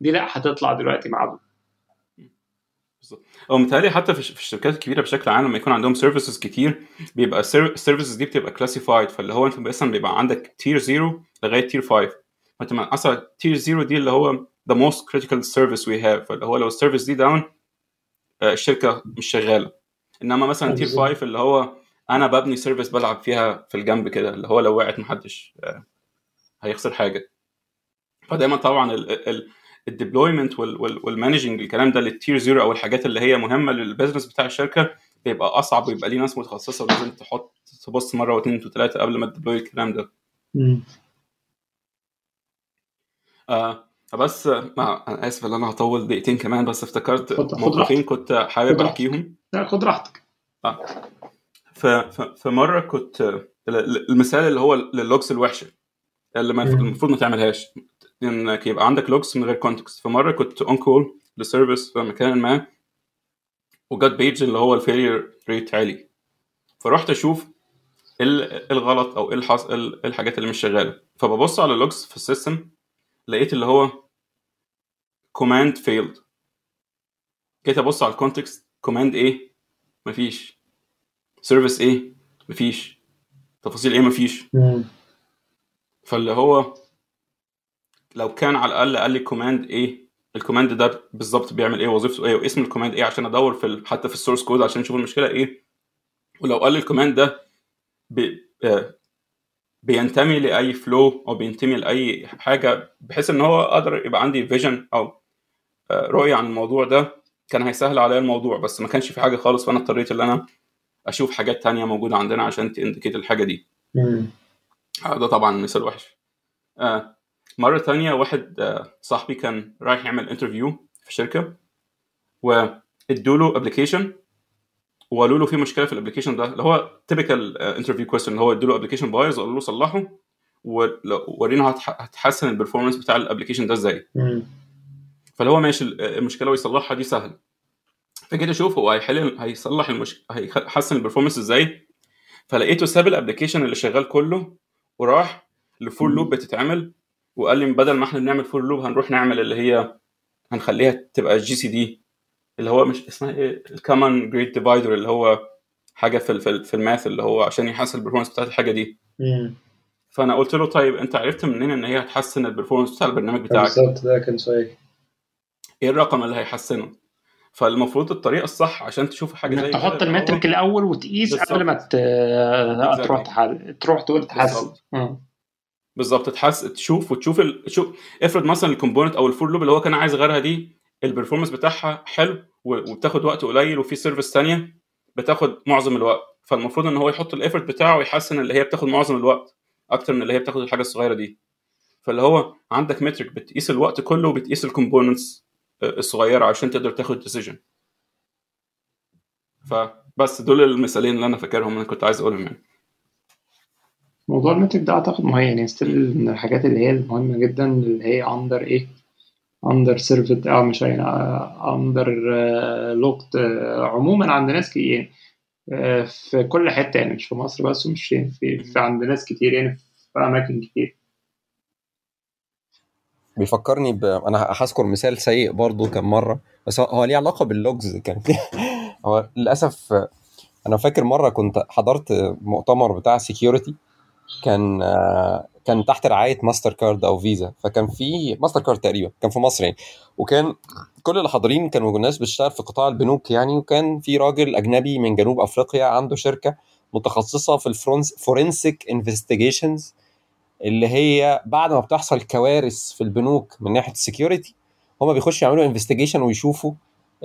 دي لأ هتطلع دلوقتي مع هو متهيألي حتى في الشركات الكبيرة بشكل عام لما يكون عندهم services كتير بيبقى ال services دي بتبقى classified فاللي هو أنت مثلا بيبقى عندك tier 0 لغاية tier 5 فأنت من أصلا tier 0 دي اللي هو the most critical service we have. فاللي هو لو ال service دي down الشركة مش شغالة. إنما مثلا tier 5 اللي هو أنا ببني service بلعب فيها في الجنب كده. اللي هو لو وقعت محدش آه، هيخسر حاجة. فدايما طبعا ال ال ال deployment وال managing الكلام ده لل tier zero أو الحاجات اللي هي مهمة لل business بتاع الشركة بيبقى أصعب ويبقى ليه ناس متخصصة ولازم تحط تبص مرة واثنين وثلاثه قبل ما ت deploy الكلام ده. آه بس ما أنا آسف إن أنا هطول دقيقتين كمان بس افتكرت موقفين كنت حابب. أحكيهم. لا خد راحتك. ف- فمره كنت ال- ال- المثال اللي هو لل logs الوحشة. اللي ما. المفروض ما تعملهاش. انك يبقى عندك logs من غير context فمره كنت on call ل service في مكان ما وجت page اللي هو ال failure rate عالي. فرحت أشوف إيه إيه الغلط أو إيه الحص... إيه إيه الحاجات اللي مش شغالة. فببص على ال logs في ال system لقيت اللي هو command failed جيت أبص على ال context command إيه مفيش. service إيه مفيش. تفاصيل إيه مفيش. فاللي هو لو كان على الأقل قال لي command إيه ال command ده بالظبط بيعمل إيه؟ وظيفته إيه؟ واسم ال command إيه عشان أدور في حتى في ال source code عشان أشوف المشكلة إيه؟ ولو قال لي ال command ده بي آه، بينتمي لأي flow أو بينتمي لأي حاجة بحيث إن هو أقدر يبقى عندي vision أو آه، رؤية عن الموضوع ده كان هيسهل عليا الموضوع. بس ما كانش في حاجة خالص فأنا اضطريت إن أنا أشوف حاجات تانية موجودة عندنا عشان ت indicate الحاجة دي. ده طبعا مثال وحش. آه، مرة تانية واحد آه، صاحبي كان رايح يعمل interview في شركة وادوا له application وقالوا له في مشكلة في ال application ده اللي هو typical interview question اللي هو ادوا له application بايظ وقالوا له صلحه ولو- ورينا هتح- هتحسن ال performance بتاع ال application ده إزاي. فاللي هو ماشي ال- المشكلة ويصلحها دي سهل. فجيت أشوف هو هيحل هيصلح المشكلة هيحسن ال performance إزاي. فلقيته ساب ال application اللي شغال كله وراح ل for loop بتتعمل وقال لي بدل ما إحنا بنعمل for loop هنروح نعمل اللي هي هنخليها تبقى GCD اللي هو مش اسمها إيه ال common greatest divider اللي هو حاجة في ال- في, ال- في ال math اللي هو عشان يحسن ال performance بتاعت الحاجة دي. مم. فأنا قلت له طيب أنت عرفت منين إن هي هتحسن ال performance بتاع البرنامج بتاعك؟ بالظبط ده كان سؤال. إيه الرقم اللي هيحسنه؟ فالمفروض الطريقة الصح عشان تشوف حاجة زي تحط ال metric الأول وتقيس. قبل ما ت- تروح. تحل... تروح تقول تحسن بالظبط. تحس تشوف وتشوف ال... شوف افرض مثلا ال component أو ال for loop اللي هو كان عايز يغيرها دي ال performance بتاعها حلو و- وبتاخد وقت قليل وفي service ثانية بتاخد معظم الوقت فالمفروض إن هو يحط ال effort بتاعه ويحسن اللي هي بتاخد معظم الوقت أكتر من اللي هي بتاخد الحاجة الصغيرة دي فاللي هو عندك metric بتقيس الوقت كله وبتقيس ال components الصغيرة عشان تقدر تاخد decision فبس دول المثالين اللي أنا فاكرهم أنا كنت عايز أقولهم يعني. موضوع ال metric ده أعتقد مهم يعني still من الحاجات اللي هي المهمة جدا اللي هي under إيه؟ under served أو مش under looked عموما عند ناس كتير يعني. آه، في كل حتة يعني مش في مصر بس ومش في, في عند ناس كتير يعني في أماكن كتير. بيفكرني ب... أنا هذكر مثال سيء برضو كان مرة بس هو- ليه علاقة بال logs كان هو للأسف أنا فاكر مرة كنت حضرت مؤتمر بتاع security كان كان تحت رعاية ماستر كارد أو فيزا فكان في ماستر كارد تقريبا كان في مصر يعني. وكان كل اللي حاضرين كانوا ناس بتشتغل في قطاع البنوك يعني وكان في راجل أجنبي من جنوب أفريقيا عنده شركة متخصصة في ال forensic investigations اللي هي بعد ما بتحصل كوارث في البنوك من ناحية ال security هما بيخشوا يعملوا investigation ويشوفوا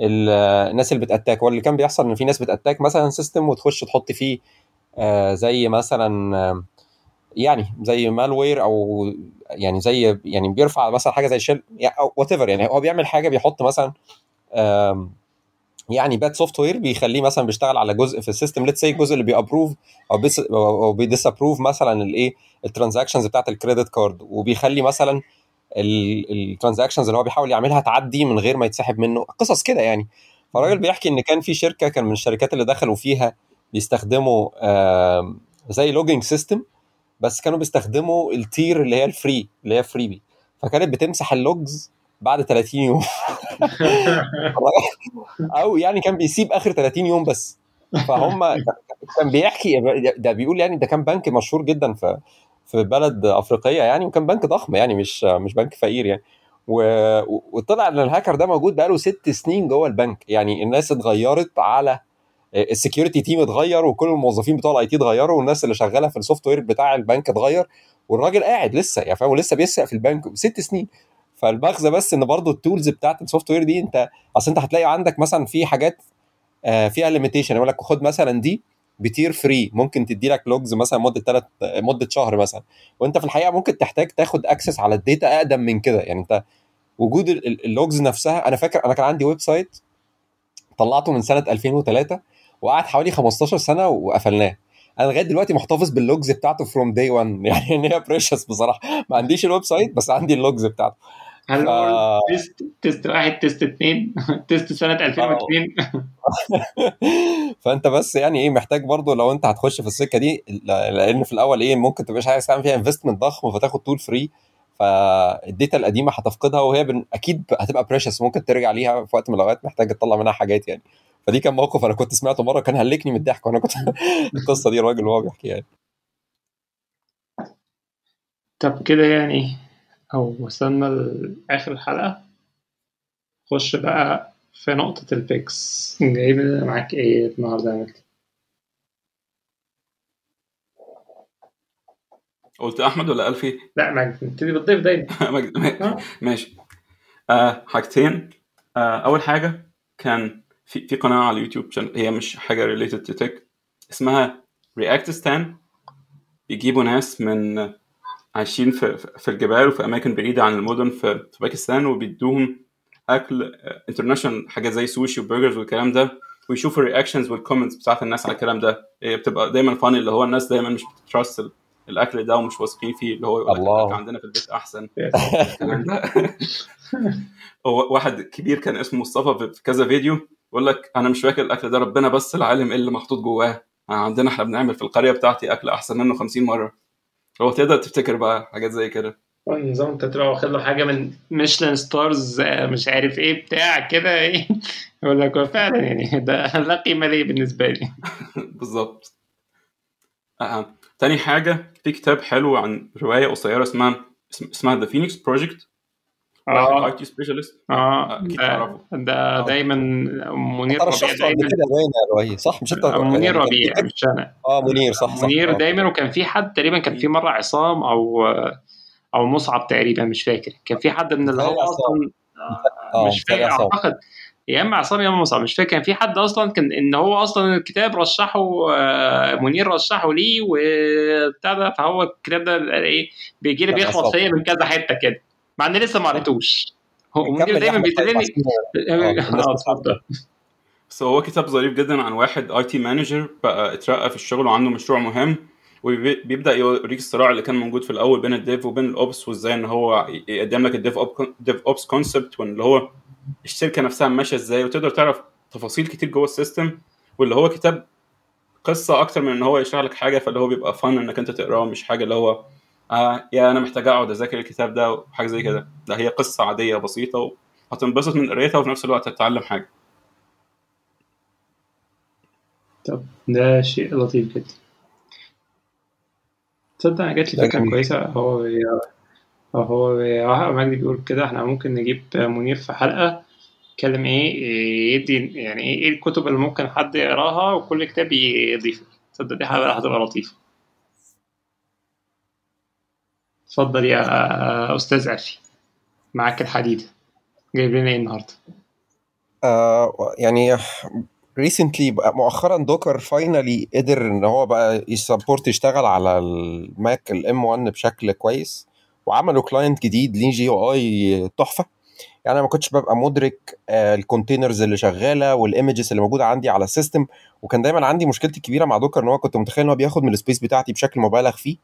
ال- الناس اللي بت attack. واللي كان بيحصل إن في ناس بت attack مثلا system وتخش تحط فيه آه، زي مثلا آه، يعني زي malware أو يعني زي يعني بيرفع مثلا حاجة زي shell أو what يعني هو بيعمل حاجة بيحط مثلا يعني bad software بيخليه مثلا بيشتغل على جزء في ال system let's say الجزء اللي بي approve أو بي pass أو بي disapprove مثلا الايه ال transactions بتاعت ال credit card وبيخلي مثلا ال transactions اللي هو بيحاول يعملها تعدي من غير ما يتسحب منه. قصص كده يعني. فالراجل بيحكي إن كان في شركة كان من الشركات اللي دخلوا فيها بيستخدموا زي logging system بس كانوا بيستخدموا ال tier اللي هي ال free اللي هي freebie فكانت بتمسح ال logs بعد 30 يوم. أو يعني كان بيسيب آخر 30 يوم بس. فهم كان بيحكي ده بيقول يعني ده كان بنك مشهور جدا في في بلد أفريقية يعني وكان بنك ضخم يعني مش مش بنك فقير يعني. وطلع إن الهاكر ده موجود بقاله ست سنين جوه البنك. يعني الناس اتغيرت على ال security team اتغير وكل الموظفين بتوع ال IT اتغيروا والناس اللي شغالة في ال software بتاع البنك اتغير والراجل قاعد لسه يعني فاهم؟ ولسه بيسرق في البنك ست سنين. فالمغزى بس إن برضو ال tools بتاعت ال software دي أنت أصل أنت هتلاقي عندك مثلا في حاجات آه، فيها limitation يقول لك خد مثلا دي ب tier free ممكن تدي لك logs مثلا مدة ثلاث مدة شهر مثلا. وأنت في الحقيقة ممكن تحتاج تاخد access على ال data أقدم من كده. يعني أنت وجود ال- ال- ال logs نفسها أنا فاكر أنا كان عندي website طلعته من سنة 2003 وقعد حوالي 15 سنة وقفلناه. أنا لغاية دلوقتي محتفظ بال logs بتاعته from day 1 يعني ان هي precious بصراحة. ما عنديش ال website بس عندي ال logs بتاعته. هل ف- هو test test واحد test اثنين test سنة 2002 فأنت بس يعني إيه محتاج برضو لو أنت هتخش في السكة دي لأن في الأول إيه ممكن تبقاش عايز تعمل فيها investment ضخم فتاخد tool free فال data القديمة هتفقدها وهي بن... أكيد هتبقى precious ممكن ترجع ليها في وقت من الأوقات محتاج تطلع منها حاجات يعني. فدي كان موقف أنا كنت سمعته مرة كان هلكني من الضحك وأنا كنت القصة دي الراجل وهو بيحكيها يعني. طب كده يعني أو وصلنا لاخر الحلقة. خش بقى في نقطة ال picks جايب معاك إيه النهارده يا مجدي؟ قلت أحمد ولا ألفي؟ لا مجدي نبتدي بالضيف دايما. مجد- آه. ماشي. آه حاجتين. آه أول حاجة كان في في قناة على اليوتيوب هي مش حاجة related to tech اسمها Reactistan بيجيبوا ناس من عايشين في في الجبال وفي أماكن بعيدة عن المدن في في باكستان وبيدوهم أكل international حاجات زي sushi و burgers والكلام ده ويشوفوا ال reactions وال comments بتاعت الناس على الكلام ده. هي بتبقى دايما funny اللي هو الناس دايما مش بت trust الأكل ده ومش واثقين فيه اللي هو يقول لك الله. عندنا في البيت أحسن. الكلام ده هو واحد كبير كان اسمه مصطفى في كذا فيديو بيقول لك أنا مش فاكر الأكل ده ربنا بس العالم إيه اللي محطوط جواه. عندنا إحنا بنعمل في القرية بتاعتي أكل أحسن منه 50 مرة. هو تقدر تفتكر بقى حاجات زي كده؟ نظام انت تبقى واخد له حاجة من Michelin stars آه، مش عارف إيه بتاع كده إيه؟ يقول لك فعلا يعني ده لا قيمة ليه بالنسبة لي. بالظبط. آه. تاني حاجة في كتاب حلو عن رواية قصيرة اسمها اسم- اسمها The Phoenix Project آه. IT specialist آه. أكيد ده, تعرفه. ده دايما منير أنا ربيع دايما. كده باين يا لؤي صح؟ مش أنت منير يعني كان ربيع مش أنا. آه منير صح صح. منير آه. دايما وكان في حد تقريبا كان في مرة عصام أو أو مصعب تقريبا مش فاكر. كان في حد من اللي هو. أصلا مش فاكر. أعتقد يا إما عصام يا إما مصعب مش فاكر. كان في حد أصلا كان إن هو أصلا الكتاب رشحه آه، منير رشحه ليه وبتاع ده. فهو الكتاب ده إيه بيجي لي بيخبط. فيا من كذا حتة كده. مع إني لسه ما قريتوش هو يا دايما طيب، بيدلني عشان- آه، آه اتفضل. بس هو كتاب ظريف جدا عن واحد IT manager بقى اترقى في الشغل وعنده مشروع مهم وبيبدا يوريك الصراع اللي كان موجود في الأول بين ال dev وبين ال ops وإزاي إن هو يقدم لك ال dev DevOps concept وإن اللي هو الشركة نفسها ماشية إزاي وتقدر تعرف تفاصيل كتير جوه ال system واللي هو كتاب قصة أكتر من إن هو يشرح لك حاجة فاللي هو بيبقى فن إنك أنت تقراه مش حاجة اللي هو آه يا أنا محتاج أقعد أذاكر الكتاب ده وحاجة زي كده. ده هي قصة عادية بسيطة وهتنبسط من قرايتها وفي نفس الوقت هتتعلم حاجة. طب ده شيء لطيف جدا. تصدق أنا جات لي فكرة. كويسة. هو هو هو مجدي بيقول كده إحنا ممكن نجيب منير في حلقة يتكلم إيه يدي يعني إيه إيه الكتب اللي ممكن حد يقراها وكل كتاب يضيفه تصدق دي حلقه هتبقى لطيفة. اتفضل يا أستاذ الفي معاك الحديد. جايب لنا إيه النهارده؟ آه يعني recently مؤخرا Docker finally قدر إن هو بقى ي support يشتغل على ال Mac ال M 1 بشكل كويس وعملوا client جديد ليه GUI تحفة. يعني أنا ما كنتش ببقى مدرك آه، ال containers اللي شغالة وال images اللي موجودة عندي على ال system وكان دايما عندي مشكلتي الكبيرة مع Docker إن هو كنت متخيل إن هو بياخد من ال space بتاعتي بشكل مبالغ فيه.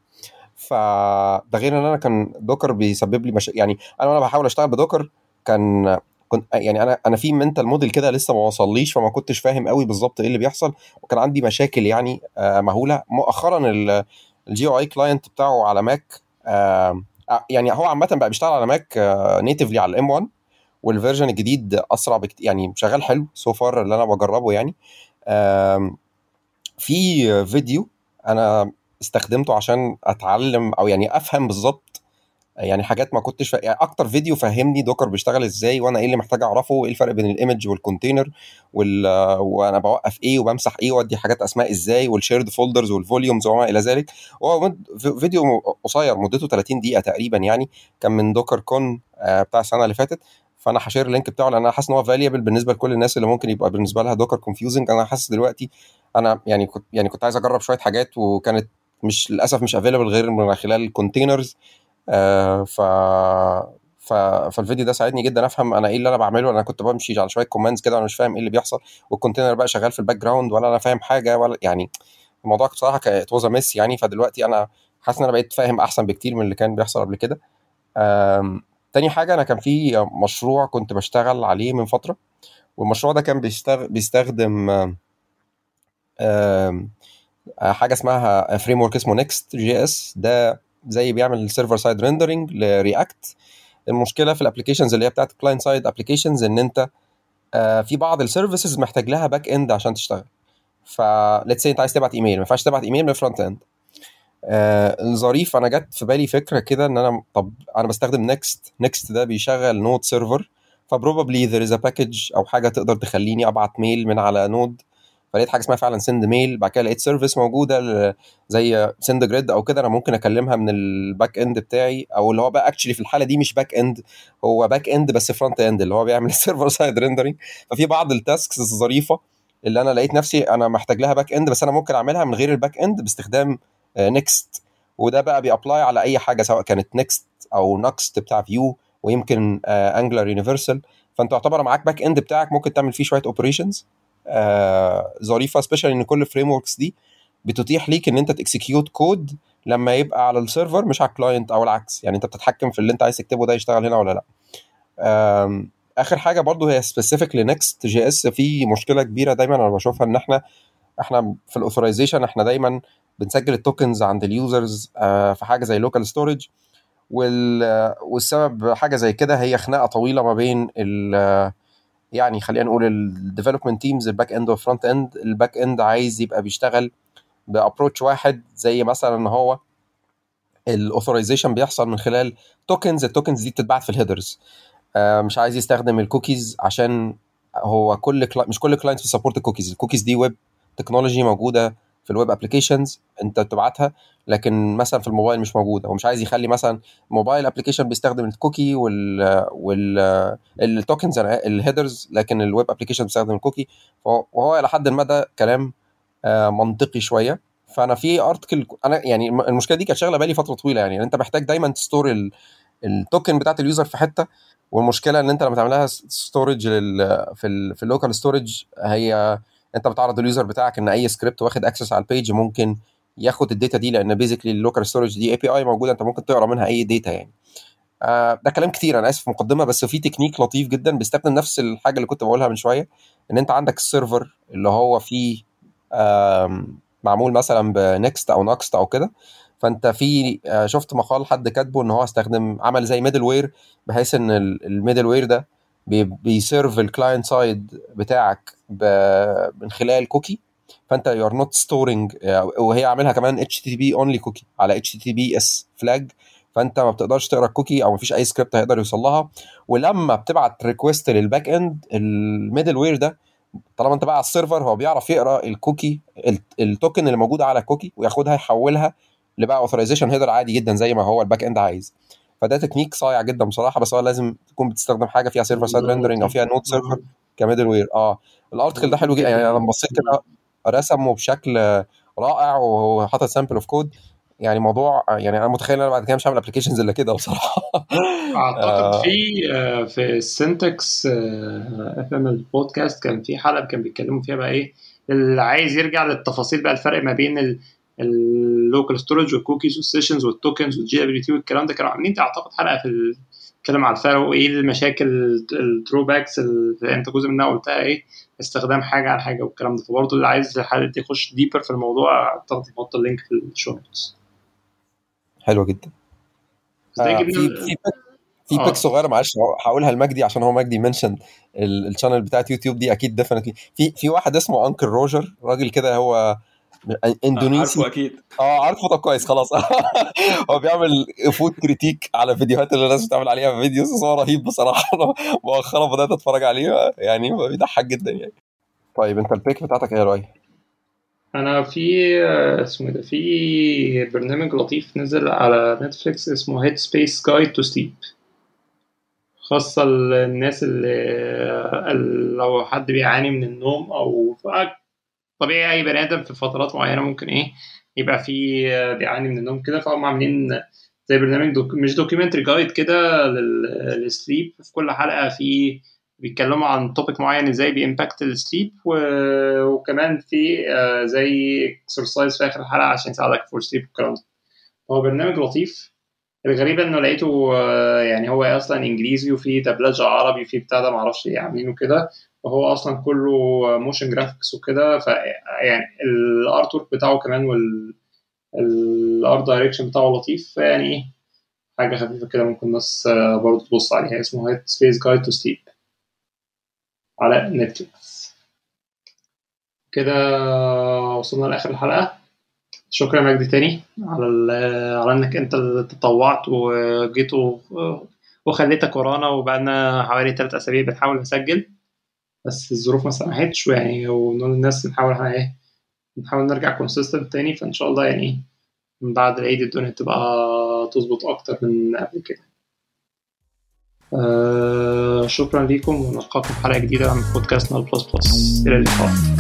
فده غير إن أنا كان Docker بيسبب لي مش... يعني أنا وأنا بحاول أشتغل ب Docker كان كنت يعني أنا أنا في mental model كده لسه ما وصليش فما كنتش فاهم قوي بالظبط إيه اللي بيحصل وكان عندي مشاكل يعني آه، مهولة. مؤخرا ال GUI client بتاعه على Mac آه، يعني هو عامة بقى بيشتغل على Mac natively على ال M 1 وال version الجديد أسرع بكتير يعني شغال حلو so far اللي أنا بجربه يعني. في فيديو أنا استخدمته عشان اتعلم أو يعني أفهم بالظبط يعني حاجات ما كنتش فا... يعني أكتر فيديو فهمني Docker بيشتغل إزاي وأنا إيه اللي محتاج أعرفه وإيه الفرق بين ال image وال container وال... وأنا بوقف إيه وبمسح إيه وأدي حاجات أسماء إزاي وال shared folders وال volumes وما إلى ذلك هو. فيديو قصير مدته 30 دقيقة تقريبا يعني كان من DockerCon آه، بتاع السنة اللي فاتت فأنا ه share ال link بتاعه لأن أنا حاسس إن هو valuable بالنسبة لكل الناس اللي ممكن يبقى بالنسبة لها Docker confusing أنا حاسس دلوقتي أنا يعني كنت يعني كنت عايز أجرب شوية حاجات وكانت مش للأسف مش available غير من خلال ال containers آه ف ف... فالفيديو ده ساعدني جدا أفهم أنا إيه اللي أنا بعمله. أنا كنت بمشي على شوية commands كده وأنا مش فاهم إيه اللي بيحصل وال container بقى شغال في ال background ولا أنا فاهم حاجة ولا يعني الموضوع بصراحة كانت was mess يعني. فدلوقتي أنا حاسس إن أنا بقيت فاهم أحسن بكتير من اللي كان بيحصل قبل كده. تاني حاجة أنا كان في مشروع كنت بشتغل عليه من فترة والمشروع ده كان. بيستخدم حاجة اسمها framework اسمه Next.js ده زي بيعمل server side rendering ل React المشكلة في ال applications اللي هي بتاعت client side applications إن أنت آه، في بعض ال services محتاج لها back end عشان تشتغل. ف let's أنت عايز تبعت ايميل ما ينفعش تبعت ايميل من ال front end آه الظريف أنا جت في بالي فكرة كده إن أنا طب أنا بستخدم Next Next ده بيشغل Node server ف probably there is a package أو حاجة تقدر تخليني أبعت mail من على Node فلقيت حاجة اسمها فعلا sendmail بعد كده لقيت service موجودة زي SendGrid أو كده أنا ممكن أكلمها من ال back end بتاعي أو اللي هو بقى actually في الحالة دي مش back end هو back end بس front end اللي هو بيعمل ال server side rendering ففي بعض ال tasks الظريفة اللي أنا لقيت نفسي أنا محتاج لها back end بس أنا ممكن أعملها من غير ال back end باستخدام Next وده بقى بي apply على أي حاجة سواء كانت Next أو Nuxt بتاع Vue ويمكن Angular Universal فأنت يعتبر معاك back end بتاعك ممكن تعمل فيه شوية operations ظريفة special إن كل ال frameworks دي بتتيح ليك إن أنت ت execute code لما يبقى على ال server مش على ال client أو العكس. يعني أنت بتتحكم في اللي أنت عايز تكتبه ده يشتغل هنا ولا لأ. آخر حاجة برضو هي specific ل Next.js في مشكلة كبيرة دايما أنا بشوفها إن إحنا إحنا في ال authorization إحنا دايما بنسجل ال tokens عند ال users في حاجة زي local storage وال والسبب حاجة زي كده هي خناقة طويلة ما بين ال يعني خلينا نقول الديفلوبمنت تيمز الباك اند والفرونت اند الباك اند عايز يبقى بيشتغل ب approach واحد زي مثلا ان هو ال authorization بيحصل من خلال tokens ال tokens دي بتتبعت في ال headers مش عايز يستخدم الكوكيز عشان هو كل كلا... مش كل client بي support ال cookies ال cookies دي ويب technology موجودة في ال web applications انت بتبعتها لكن مثلا في الموبايل مش موجوده ومش عايز يخلي مثلا mobile application بيستخدم ال cookie وال وال ال tokens ال headers لكن ال web application بيستخدم ال cookie وهو إلى حد ده كلام آه، منطقي شوية. فأنا في article أنا يعني الم- المشكلة دي كانت شغله بالي فترة طويلة يعني. أنت محتاج دايما ت store ال- ال token بتاعت ال user في حتة والمشكلة إن أنت لما تعملها storage في ال local storage هي انت بتعرض ال user بتاعك ان اي سكريبت واخد access على ال page ممكن ياخد ال data دي لأن basically ال local storage دي API موجودة انت ممكن تقرأ منها أي data يعني. آه ده كلام كتير أنا آسف مقدمة بس في تكنيك لطيف جدا بيستخدم نفس الحاجة اللي كنت بقولها من شوية إن أنت عندك ال server اللي هو فيه معمول مثلا ب Next أو Nuxt أو كده فأنت في آه، شفت مقال حد كاتبه إن هو استخدم عمل زي middleware بحيث إن ال middleware ده بي serve ال client side بتاعك من خلال cookie فانت you are not storing وهي عاملها كمان HTTP only cookie على HTTPS flag فانت ما بتقدرش تقرا ال cookie أو ما فيش أي سكريبت هيقدر يوصل لها. ولما بتبعت request لل back end ال middleware ده طالما انت بقى على ال server هو بيعرف يقرا ال cookie ال- ال token اللي موجوده على ال cookie وياخدها يحولها لبقى authorization header عادي جدا زي ما هو ال back end عايز. فده تكنيك صايع جدا بصراحة بس هو لازم تكون بتستخدم حاجة فيها server side rendering أو فيها Node server ك middleware آه. ال article ده حلو جدا. يعني أنا بصيت كده رسمه بشكل رائع وهو حاطط sample of code يعني موضوع يعني أنا متخيل إن أنا بعد كده مش هعمل applications إلا كده بصراحة. أعتقد في آه، في ال Syntax FM البودكاست كان في حلقة كان بيتكلموا فيها بقى إيه اللي عايز يرجع للتفاصيل بقى الفرق ما بين ال local storage وال cookies وال sessions وال tokens وال JWT والكلام ده كانوا عاملين أعتقد حلقة في ال- بيتكلم على الفرق وإيه المشاكل ال drawbacks اللي أنت جزء منها قلتها إيه استخدام حاجة على حاجة والكلام ده. فبرضه اللي عايز حد يخش deeper في الموضوع اعتقد يحط ال link في ال show notes حلوة جدا. آه، في في في آه. pick صغيرة معلش هقولها لمجدي عشان هو مجدي mention ال channel بتاعت يوتيوب دي أكيد definitely في في واحد اسمه Uncle Roger راجل كده هو اندونيسي. عارفه أكيد. آه عارفه. طب كويس خلاص. هو بيعمل food critique على فيديوهات اللي الناس بتعمل عليها videos بس هو رهيب بصراحة. أنا مؤخرا بدأت أتفرج عليه يعني بيضحك جدا يعني. طيب أنت ال pick بتاعتك إيه يا رأي؟ أنا في آه، اسمه ده في برنامج لطيف نزل على نتفليكس اسمه Headspace Guide to Sleep خاصة للناس اللي اللي لو حد بيعاني من النوم أو طبيعي أي بني آدم في فترات معينة ممكن إيه يبقى في آه، بيعاني من النوم كده فهم عاملين زي برنامج doc مش documentary guide كده لل- لل sleep في كل حلقة في بيتكلموا عن topic معين إزاي بي impact ال sleep وكمان في آه، زي exercise في آخر الحلقة عشان يساعدك for sleep والكلام ده. هو برنامج لطيف. الغريب إنه لقيته آه، يعني هو أصلا إنجليزي وفي دبلجة عربي في بتاع ده معرفش إيه عاملينه كده. وهو أصلا كله motion graphics وكده ف يعني ال artwork بتاعه كمان وال ال art direction بتاعه لطيف فيعني إيه حاجة خفيفة كده ممكن الناس آه، برضه تبص عليها اسمه Headspace Guide to Sleep على نتفليكس كده وصلنا لآخر الحلقة. شكرا مجدي تاني على ال- على إنك أنت تطوعت وجيت وخليتك ورانا وبقالنا حوالي ثلاث أسابيع بنحاول نسجل. بس الظروف ما سمحتش ويعني ونقول للناس نحاول إيه نحاول نرجع consistent تاني فإن شاء الله يعني من بعد العيد الدنيا تبقى تظبط أكتر من قبل كده. آه شكرا لكم ونلقاكم في حلقة جديدة من بودكاستنا ال plus plus إلى اللقاء.